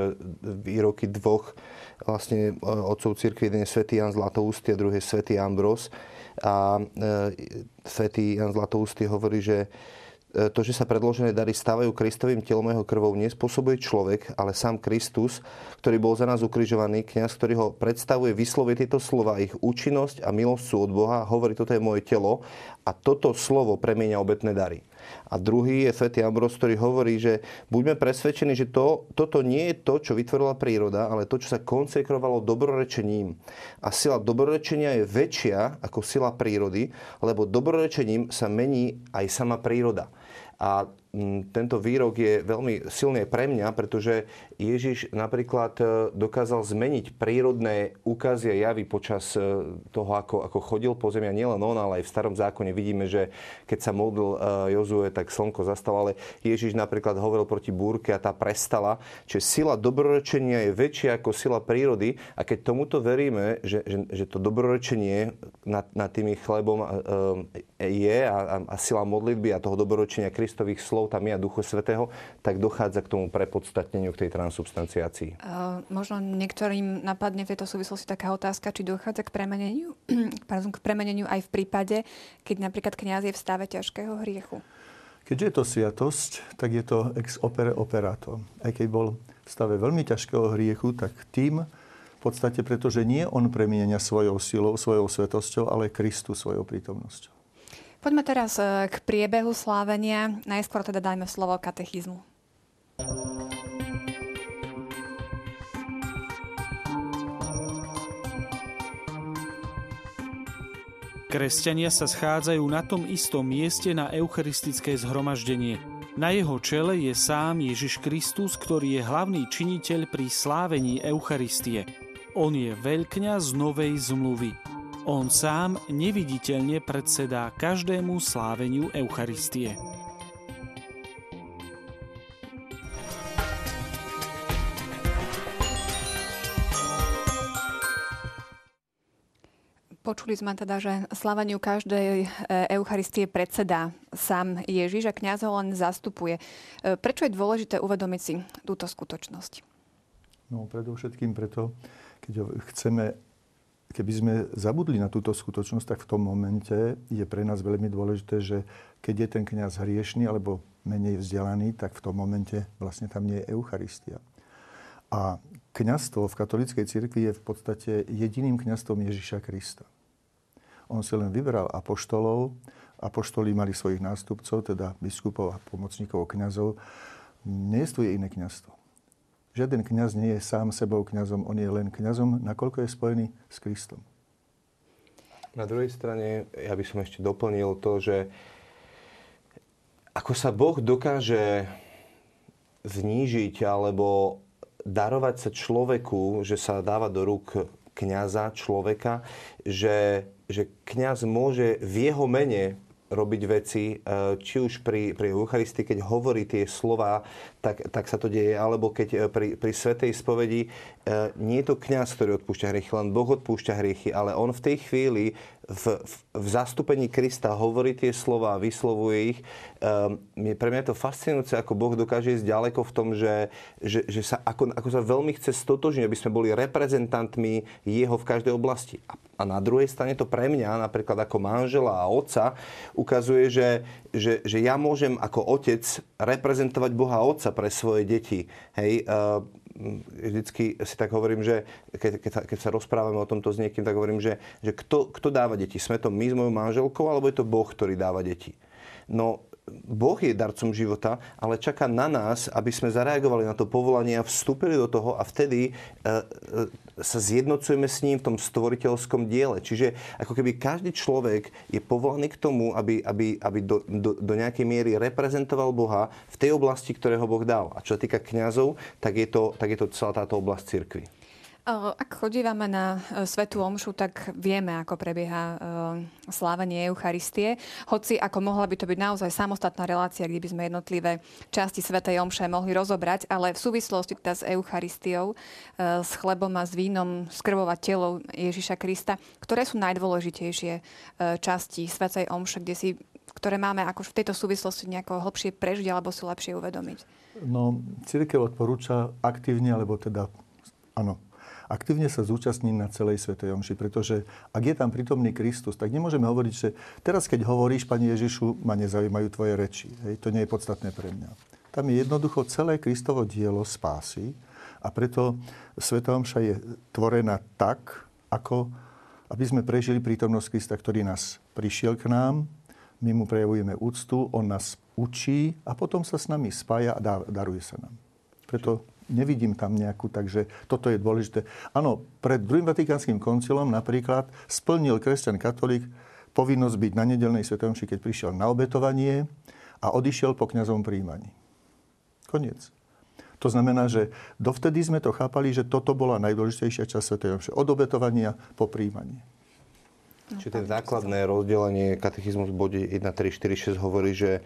výroky dvoch vlastne e, otcov cirkvi. Jeden je svätý Jan Zlatoústy a druhý je svätý Ambros. A e, svätý Jan Zlatoústy hovorí, že E, to, že sa predložené dary stávajú Kristovým telom jeho krvou, nespôsobuje človek, ale sám Kristus, ktorý bol za nás ukrižovaný, kňaz, ktorý ho predstavuje, vyslovuje tieto slova, ich účinnosť a milosť sú od Boha, hovorí, toto je moje telo a toto slovo premieňa obetné dary. A druhý je svätý Ambros, ktorý hovorí, že buďme presvedčení, že to, toto nie je to, čo vytvorila príroda, ale to, čo sa konsekrovalo dobrorečením. A sila dobrorečenia je väčšia ako sila prírody, lebo dobrorečením sa mení aj sama príroda. A mm, tento výrok je veľmi silný pre mňa, pretože Ježiš napríklad e, dokázal zmeniť prírodné úkazy a javy počas e, toho, ako, ako chodil po zemi. A nielen on, ale aj v starom zákone vidíme, že keď sa modlil e, Jozue, tak slnko zastalo. Ale Ježiš napríklad hovoril proti búrke a tá prestala. Čiže sila dobrorečenia je väčšia ako sila prírody. A keď tomuto veríme, že, že, že to dobrorečenie nad, nad tými chlebom je a, a, a sila modlitby a toho dobrorečenia Kristových slov tam je a Duchu Svetého, tak dochádza k tomu prepodstatneniu, k tej transubstanciácii. Uh, možno niektorým napadne v tejto súvislosti taká otázka, či dochádza k premeneniu, pardon, k premeneniu aj v prípade, keď napríklad kňaz je v stave ťažkého hriechu. Keďže je to sviatosť, tak je to ex opere operato. Aj keď bol v stave veľmi ťažkého hriechu, tak tým v podstate, pretože nie on premienia svojou silou, svojou svetosťou, ale Kristu svojou prítomnosťou. Poďme teraz e, k priebehu slávenia. Najskôr teda dajme slovo katechizmu. Kresťania sa schádzajú na tom istom mieste na eucharistické zhromaždenie. Na jeho čele je sám Ježiš Kristus, ktorý je hlavný činiteľ pri slávení Eucharistie. On je veľkňaz novej zmluvy. On sám neviditeľne predsedá každému sláveniu Eucharistie. Počuli sme teda, že sláveniu každej e, Eucharistie predseda sám Ježiš a kniaz ho len zastupuje. E, prečo je dôležité uvedomiť si túto skutočnosť? No predovšetkým preto, keď chceme keby sme zabudli na túto skutočnosť, tak v tom momente je pre nás veľmi dôležité, že keď je ten kňaz hriešný alebo menej vzdelaný, tak v tom momente vlastne tam nie je Eucharistia. A kňazstvo v katolíckej cirkvi je v podstate jediným kňazstvom Ježiša Krista. On si len vybral apoštolov, apoštoli mali svojich nástupcov, teda biskupov a pomocníkov kňazov. Nie je iné kňazstvo. Žiaden kňaz nie je sám sebou kňazom, on je len kňazom, nakoľko je spojený s Kristom. Na druhej strane, ja by som ešte doplnil to, že ako sa Boh dokáže znížiť alebo darovať sa človeku, že sa dáva do rúk kňaza, človeka, že, že kňaz môže v jeho mene robiť veci, e, či už pri, pri Eucharistii, keď hovorí tie slova, tak, tak sa to deje, alebo keď e, pri, pri Svetej spovedi e, nie je to kňaz, ktorý odpúšťa hriechy, len Boh odpúšťa hriechy, ale on v tej chvíli v, v, v zastúpení Krista hovorí tie slova, vyslovuje ich. Um, pre mňa je to fascinujúce, ako Boh dokáže ísť ďaleko v tom, že, že, že sa, ako, ako sa veľmi chce stotožniť, aby sme boli reprezentantmi Jeho v každej oblasti. A a na druhej strane to pre mňa, napríklad ako manžela a otca, ukazuje, že, že, že ja môžem ako otec reprezentovať Boha Otca pre svoje deti. Hej, uh, vždycky si tak hovorím, že keď, keď, sa, keď sa rozprávame o tomto s niekým, tak hovorím, že, že kto, kto dáva deti? Sme to my s mojou manželkou, alebo je to Boh, ktorý dáva deti? No, Boh je darcom života, ale čaká na nás, aby sme zareagovali na to povolanie a vstúpili do toho a vtedy e, e, sa zjednocujeme s ním v tom stvoriteľskom diele. Čiže ako keby každý človek je povolaný k tomu, aby, aby, aby do, do, do nejakej miery reprezentoval Boha v tej oblasti, ktoré ho Boh dal. A čo sa týka kňazov, tak je to, tak je to celá táto oblasť cirkvi. Ak chodívame na e, Svetú Omšu, tak vieme, ako prebieha e, slávenie Eucharistie. Hoci ako mohla by to byť naozaj samostatná relácia, kde by sme jednotlivé časti Svetej Omše mohli rozobrať, ale v súvislosti teda s Eucharistiou, e, s chlebom a s vínom, s krvou a telou Ježiša Krista, ktoré sú najdôležitejšie časti Svetej Omše, kde si ktoré máme ako v tejto súvislosti nejako hlbšie prežiť alebo si lepšie uvedomiť? No, církev odporúča aktívne, alebo teda, áno, aktívne sa zúčastniť na celej Svetej Omši, pretože ak je tam prítomný Kristus, tak nemôžeme hovoriť, že teraz, keď hovoríš, Pani Ježišu, ma nezaujímajú tvoje reči. Hej, to nie je podstatné pre mňa. Tam je jednoducho celé Kristovo dielo spásy a preto Sveta Omša je tvorená tak, ako aby sme prežili prítomnosť Krista, ktorý nás prišiel k nám, my mu prejavujeme úctu, on nás učí a potom sa s nami spája a daruje sa nám. Preto nevidím tam nejakú, takže toto je dôležité. Áno, pred druhým vatikánskym koncilom napríklad splnil kresťan katolík povinnosť byť na nedelnej svetomši, keď prišiel na obetovanie a odišiel po kňazom príjmaní. Koniec. To znamená, že dovtedy sme to chápali, že toto bola najdôležitejšia časť Svetej Omše. Od obetovania po príjmaní. Čiže ten základné rozdelenie katechizmus v bode 1, 3, 4, 6 hovorí, že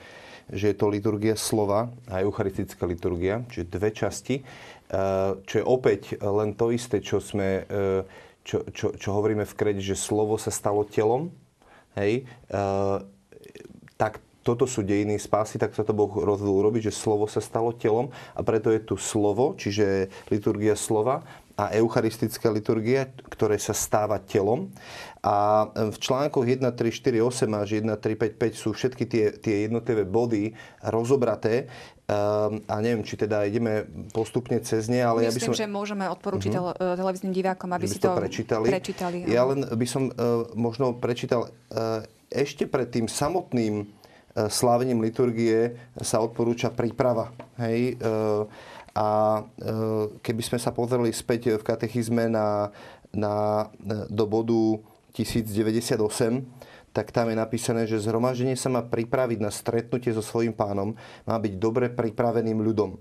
že je to liturgia slova a eucharistická liturgia, čiže dve časti, eh, čo je opäť len to isté, čo, sme, eh, čo, čo, čo hovoríme v kredi, že slovo sa stalo telom. Hej, eh, tak toto sú dejiny spásy, tak sa to Boh rozhodol urobiť, že slovo sa stalo telom a preto je tu slovo, čiže liturgia slova a eucharistická liturgia, ktoré sa stáva telom. A v článkoch 1, 3, 4, 8 až 1, 3, 5, 5 sú všetky tie, tie jednotlivé body rozobraté. Um, a neviem, či teda ideme postupne cez ne, ale Myslím, ja by som... že môžeme odporučiť uh-huh. televíznym divákom, aby, aby si to, prečítali. prečítali ja len by som uh, možno prečítal uh, ešte pred tým samotným uh, slávením liturgie sa odporúča príprava. Hej, uh, a keby sme sa pozreli späť v katechizme na, na, do bodu 1098, tak tam je napísané, že zhromaždenie sa má pripraviť na stretnutie so svojím pánom, má byť dobre pripraveným ľudom.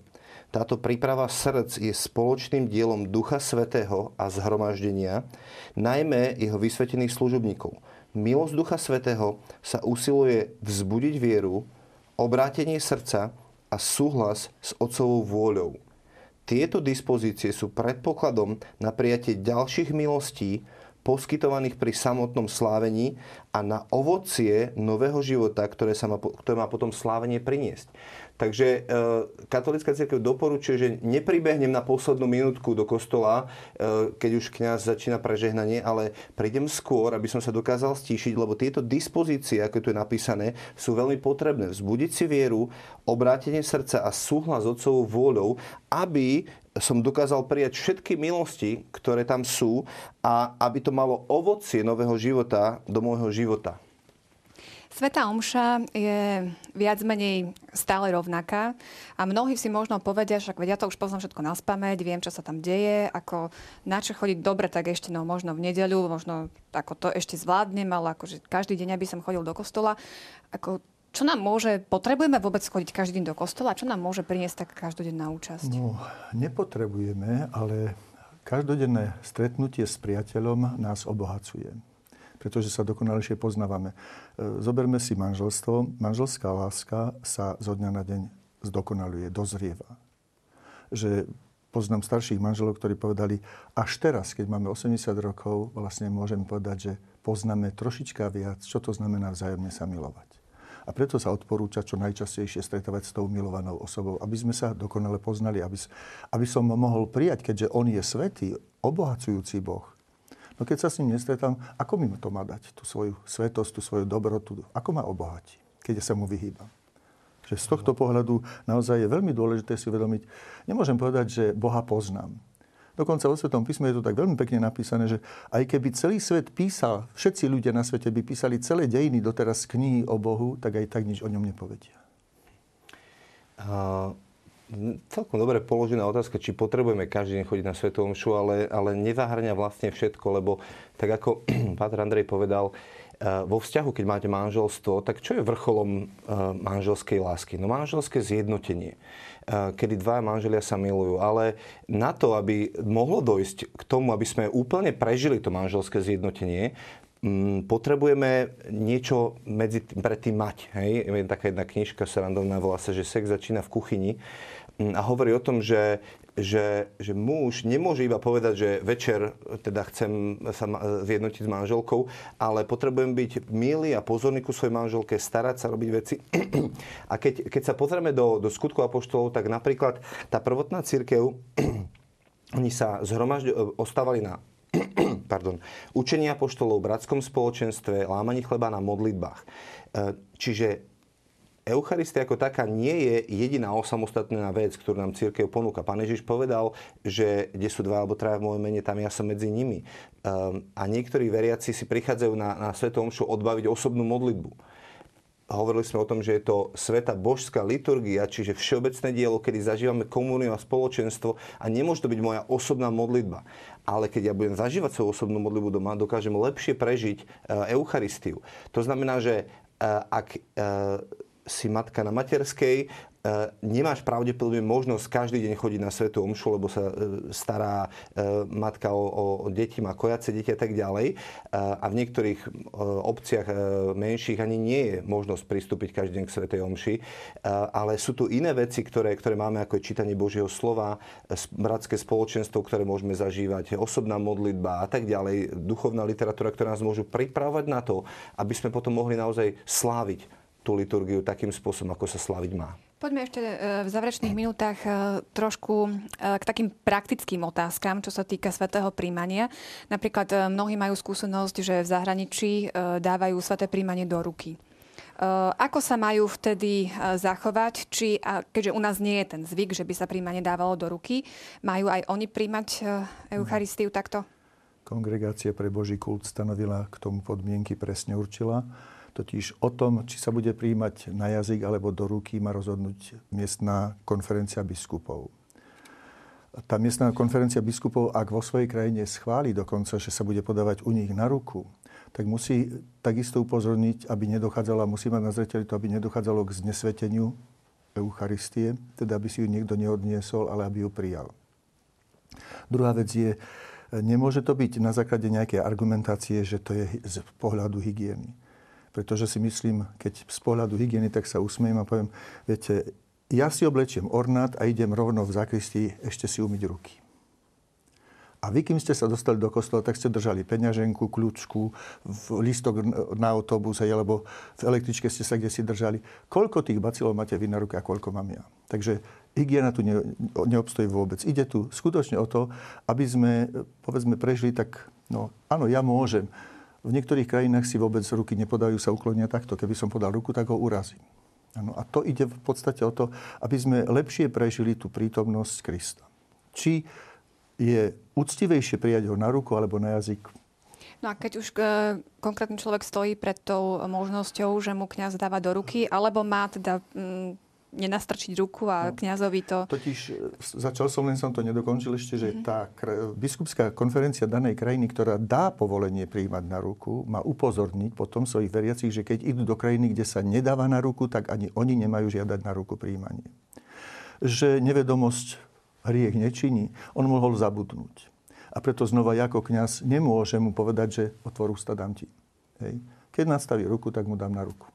Táto príprava srdc je spoločným dielom Ducha Svetého a zhromaždenia, najmä jeho vysvetených služobníkov. Milosť Ducha Svetého sa usiluje vzbudiť vieru, obrátenie srdca a súhlas s Otcovou vôľou. Tieto dispozície sú predpokladom na prijatie ďalších milostí, poskytovaných pri samotnom slávení a na ovocie nového života, ktoré, sa má, ktoré má potom slávenie priniesť. Takže e, katolická cirkev doporučuje, že nepribehnem na poslednú minútku do kostola, e, keď už kňaz začína prežehnanie, ale prídem skôr, aby som sa dokázal stíšiť, lebo tieto dispozície, ako tu je napísané, sú veľmi potrebné. Vzbudiť si vieru, obrátenie srdca a súhlas s otcovou vôľou, aby som dokázal prijať všetky milosti, ktoré tam sú a aby to malo ovocie nového života do môjho života. Sveta Omša je viac menej stále rovnaká a mnohí si možno povedia, že ja to už poznám všetko na spameť, viem, čo sa tam deje, ako na čo chodiť dobre, tak ešte no, možno v nedeľu, možno ako to ešte zvládnem, ale akože každý deň, aby som chodil do kostola. Ako čo nám môže, potrebujeme vôbec chodiť každý deň do kostola? Čo nám môže priniesť tak každodenná účasť? No, nepotrebujeme, ale každodenné stretnutie s priateľom nás obohacuje pretože sa dokonalejšie poznávame. E, zoberme si manželstvo. Manželská láska sa zo dňa na deň zdokonaluje, dozrieva. Že poznám starších manželov, ktorí povedali, až teraz, keď máme 80 rokov, vlastne môžem povedať, že poznáme trošička viac, čo to znamená vzájomne sa milovať. A preto sa odporúča čo najčastejšie stretávať s tou milovanou osobou, aby sme sa dokonale poznali, aby, aby som mohol prijať, keďže on je svetý, obohacujúci Boh. No keď sa s ním nestretám, ako mi to má dať? Tú svoju svetosť, tú svoju dobrotu? Ako ma obohatí, keď sa mu vyhýbam? Že z tohto pohľadu naozaj je veľmi dôležité si uvedomiť, nemôžem povedať, že Boha poznám. Dokonca vo Svetom písme je to tak veľmi pekne napísané, že aj keby celý svet písal, všetci ľudia na svete by písali celé dejiny doteraz knihy o Bohu, tak aj tak nič o ňom nepovedia. Uh, celkom dobre položená otázka, či potrebujeme každý deň chodiť na Svetovú omšu, ale, ale nezahrania vlastne všetko, lebo tak ako Pátr Andrej povedal, vo vzťahu, keď máte manželstvo, tak čo je vrcholom manželskej lásky? No manželské zjednotenie kedy dva manželia sa milujú. Ale na to, aby mohlo dojsť k tomu, aby sme úplne prežili to manželské zjednotenie, mm, potrebujeme niečo medzi tým, mať. Hej? Taká jedna knižka srandovná, volá sa, že sex začína v kuchyni a hovorí o tom, že že, že muž nemôže iba povedať, že večer teda chcem sa zjednotiť s manželkou, ale potrebujem byť milý a pozorný ku svojej manželke, starať sa, robiť veci. A keď, keď sa pozrieme do, do skutku apoštolov, tak napríklad tá prvotná církev, oni sa zhromažďo, ostávali na pardon, učení apoštolov, bratskom spoločenstve, lámaní chleba na modlitbách. E, čiže Eucharistia ako taká nie je jediná osamostatnená vec, ktorú nám církev ponúka. Pán Ježiš povedal, že kde sú dva alebo traja v mojom mene, tam ja som medzi nimi. Um, a niektorí veriaci si prichádzajú na, na Svetom Omšu odbaviť osobnú modlitbu. Hovorili sme o tom, že je to sveta božská liturgia, čiže všeobecné dielo, kedy zažívame komuniu a spoločenstvo a nemôže to byť moja osobná modlitba. Ale keď ja budem zažívať svoju osobnú modlitbu doma, dokážem lepšie prežiť uh, Eucharistiu. To znamená, že uh, ak uh, si matka na materskej, e, nemáš pravdepodobne možnosť každý deň chodiť na Svetú Omšu, lebo sa e, stará e, matka o, o deti, má kojace deti a tak ďalej. A v niektorých obciach menších ani nie je možnosť pristúpiť každý deň k Svetej Omši. Ale sú tu iné veci, ktoré, ktoré máme, ako čítanie Božieho slova, bratské spoločenstvo, ktoré môžeme zažívať, osobná modlitba a tak ďalej, duchovná literatúra, ktorá nás môžu pripravovať na to, aby sme potom mohli naozaj sláviť tú liturgiu takým spôsobom, ako sa slaviť má. Poďme ešte e, v záverečných minútach e, trošku e, k takým praktickým otázkam, čo sa týka svetého príjmania. Napríklad mnohí majú skúsenosť, že v zahraničí dávajú sveté príjmanie do ruky. Ako sa majú vtedy zachovať? Či, keďže u nás nie je ten zvyk, že by sa príjmanie dávalo do ruky, majú aj oni príjmať Eucharistiu takto? Kongregácia pre Boží kult stanovila k tomu podmienky, presne určila Totiž o tom, či sa bude príjmať na jazyk alebo do ruky, má rozhodnúť miestná konferencia biskupov. Tá miestná konferencia biskupov, ak vo svojej krajine schváli dokonca, že sa bude podávať u nich na ruku, tak musí takisto upozorniť, aby nedochádzalo, musí mať na zreteli to, aby nedochádzalo k znesveteniu Eucharistie, teda aby si ju niekto neodniesol, ale aby ju prijal. Druhá vec je, nemôže to byť na základe nejakej argumentácie, že to je z pohľadu hygieny pretože si myslím, keď z pohľadu hygieny, tak sa usmiem a poviem, viete, ja si oblečiem ornát a idem rovno v zakristii ešte si umyť ruky. A vy, kým ste sa dostali do kostola, tak ste držali peňaženku, kľúčku, listok na autobuse, alebo v električke ste sa kde si držali. Koľko tých bacilov máte vy na ruke a koľko mám ja? Takže hygiena tu ne, neobstojí vôbec. Ide tu skutočne o to, aby sme, povedzme, prežili tak, no áno, ja môžem, v niektorých krajinách si vôbec ruky nepodajú, sa uklonia takto. Keby som podal ruku, tak ho urazím. Ano, a to ide v podstate o to, aby sme lepšie prežili tú prítomnosť Krista. Či je úctivejšie prijať ho na ruku alebo na jazyk. No a keď už e, konkrétny človek stojí pred tou možnosťou, že mu kňaz dáva do ruky, alebo má teda nenastrčiť ruku a no. kňazovi to... Totiž e, začal som, len som to nedokončil ešte, že mm-hmm. tá biskupská konferencia danej krajiny, ktorá dá povolenie prijímať na ruku, má upozorniť potom svojich veriacich, že keď idú do krajiny, kde sa nedáva na ruku, tak ani oni nemajú žiadať na ruku príjmanie. Že nevedomosť hriech nečiní, on mohol zabudnúť. A preto znova ja ako kňaz nemôžem mu povedať, že otvor ústa, dám ti. Hej. Keď nastaví ruku, tak mu dám na ruku.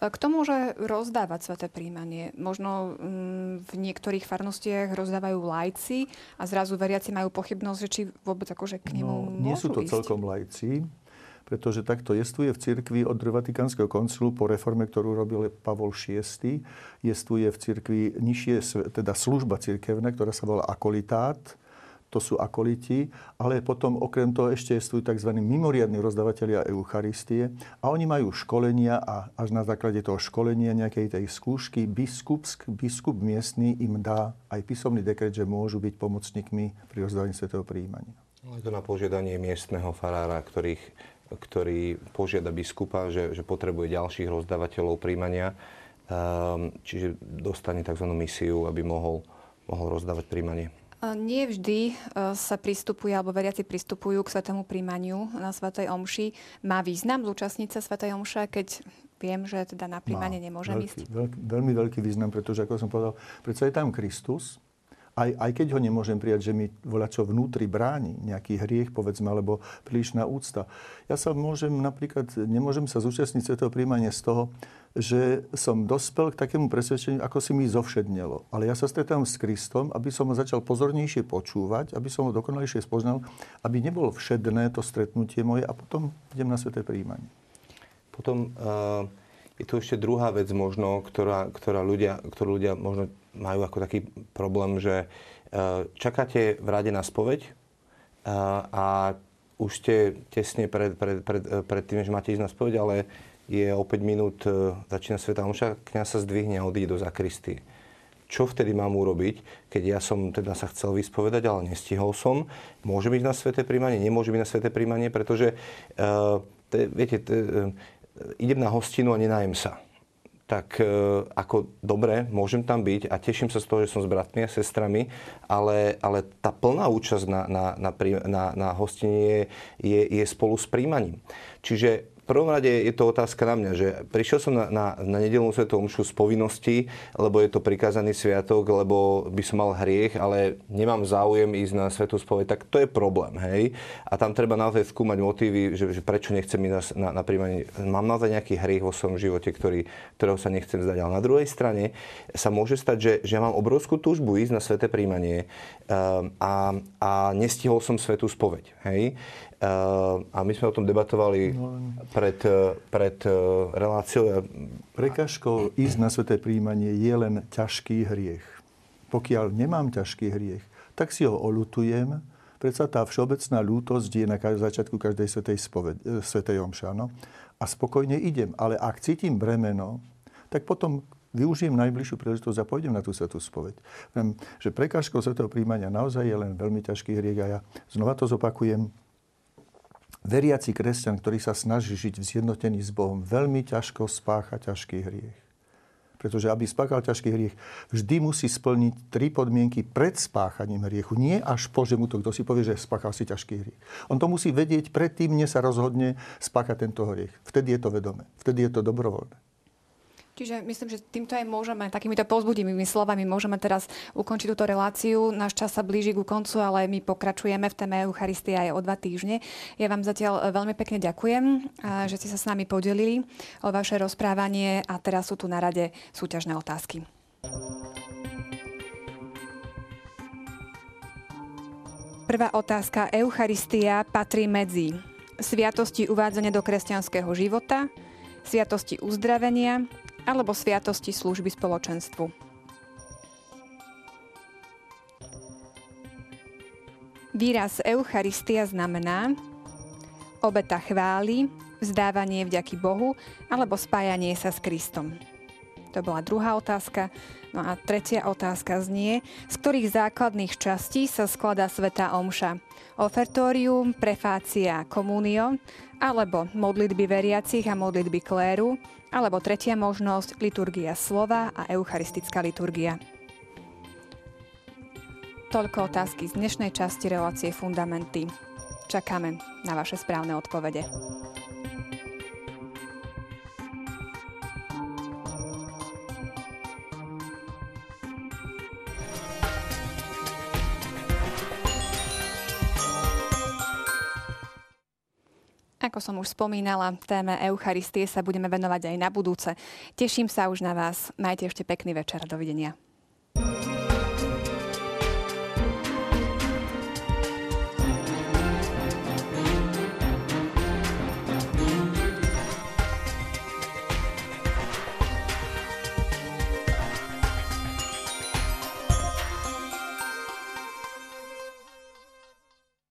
Kto môže rozdávať sveté príjmanie? Možno mm, v niektorých farnostiach rozdávajú lajci a zrazu veriaci majú pochybnosť, že či vôbec akože k nemu no, Nie sú to ísť. celkom lajci, pretože takto jestuje v cirkvi od Vatikánskeho koncilu po reforme, ktorú robil Pavol VI. Jestuje v cirkvi nižšie, teda služba cirkevná, ktorá sa volá akolitát to sú akoliti, ale potom okrem toho ešte sú tzv. mimoriadní rozdávateľia Eucharistie a oni majú školenia a až na základe toho školenia nejakej tej skúšky biskup, biskup miestny im dá aj písomný dekret, že môžu byť pomocníkmi pri rozdávaní svetého príjmania. Je to na požiadanie miestneho farára, ktorých, ktorý požiada biskupa, že, že potrebuje ďalších rozdávateľov príjmania, um, čiže dostane tzv. misiu, aby mohol, mohol rozdávať príjmanie. Nie vždy e, sa pristupuje, alebo veriaci pristupujú k svetému príjmaniu na Svetej Omši. Má význam zúčastniť sa Svetej Omše, keď viem, že teda na príjmanie nemôžem veľký, ísť? Veľký, veľmi veľký význam, pretože ako som povedal, predsa je tam Kristus, aj, aj keď ho nemôžem prijať, že mi volá čo vnútri bráni, nejaký hriech, povedzme, alebo prílišná úcta. Ja sa môžem napríklad, nemôžem sa zúčastniť svetého príjmania z toho, že som dospel k takému presvedčeniu, ako si mi zovšednelo. Ale ja sa stretám s Kristom, aby som ho začal pozornejšie počúvať, aby som ho dokonalejšie spoznal, aby nebolo všedné to stretnutie moje a potom idem na sveté príjmanie. Potom uh, je tu ešte druhá vec možno, ktorá, ktorá ľudia, ktorú ľudia možno majú ako taký problém, že uh, čakáte v rade na spoveď uh, a už ste tesne pred, pred, pred, pred tým, že máte ísť na spoveď, ale je o 5 minút, e, začína Sveta Omša, kniaz sa zdvihne a odíde do zakristy. Čo vtedy mám urobiť, keď ja som teda sa chcel vyspovedať, ale nestihol som? Môže byť na sveté príjmanie? Nemôže byť na sveté príjmanie? Pretože, uh, te, viete, te, uh, idem na hostinu a nenajem sa tak ako dobre, môžem tam byť a teším sa z toho, že som s bratmi a sestrami, ale, ale tá plná účasť na, na, na, na, na hostine je, je, je spolu s príjmaním. Čiže prvom rade je to otázka na mňa, že prišiel som na, na, na nedelnú svetovú omšu z povinnosti, lebo je to prikázaný sviatok, lebo by som mal hriech, ale nemám záujem ísť na svetú spoveď, tak to je problém, hej. A tam treba naozaj skúmať motívy, že, že prečo nechcem ísť na, na, na príjmanie. Mám naozaj nejaký hriech vo svojom živote, ktorý, ktorého sa nechcem zdať. Ale na druhej strane sa môže stať, že, že ja mám obrovskú túžbu ísť na sveté príjmanie um, a, a nestihol som svetú spoveď, hej. A my sme o tom debatovali no, pred, pred e, reláciou. Prekažkou ísť na sveté príjmanie je len ťažký hriech. Pokiaľ nemám ťažký hriech, tak si ho olutujem. Predsa tá všeobecná ľútosť je na začiatku každej svetej, spoved, e, svetej omša. No? A spokojne idem. Ale ak cítim bremeno, tak potom využijem najbližšiu príležitosť a pôjdem na tú svetú spoveď. Viem, že prekážkou svetého príjmania naozaj je len veľmi ťažký hriech a ja znova to zopakujem veriaci kresťan, ktorý sa snaží žiť v zjednotení s Bohom, veľmi ťažko spácha ťažký hriech. Pretože aby spáchal ťažký hriech, vždy musí splniť tri podmienky pred spáchaním hriechu. Nie až po, že mu to kto si povie, že spáchal si ťažký hriech. On to musí vedieť predtým, než sa rozhodne spáchať tento hriech. Vtedy je to vedomé. Vtedy je to dobrovoľné. Čiže myslím, že týmto aj môžeme, takýmito pozbudivými slovami môžeme teraz ukončiť túto reláciu. Náš čas sa blíži ku koncu, ale my pokračujeme v téme Eucharistia aj o dva týždne. Ja vám zatiaľ e, veľmi pekne ďakujem, e, že ste sa s nami podelili o vaše rozprávanie a teraz sú tu na rade súťažné otázky. Prvá otázka. Eucharistia patrí medzi sviatosti uvádzania do kresťanského života, sviatosti uzdravenia, alebo sviatosti služby spoločenstvu. Výraz Eucharistia znamená obeta chvály, vzdávanie vďaky Bohu alebo spájanie sa s Kristom. To bola druhá otázka. No a tretia otázka znie, z ktorých základných častí sa skladá Sveta Omša? Ofertórium, prefácia, komunio, alebo modlitby veriacich a modlitby kléru, alebo tretia možnosť liturgia slova a eucharistická liturgia. Toľko otázky z dnešnej časti relácie Fundamenty. Čakáme na vaše správne odpovede. Ako som už spomínala, téme Eucharistie sa budeme venovať aj na budúce. Teším sa už na vás. Majte ešte pekný večer. Dovidenia.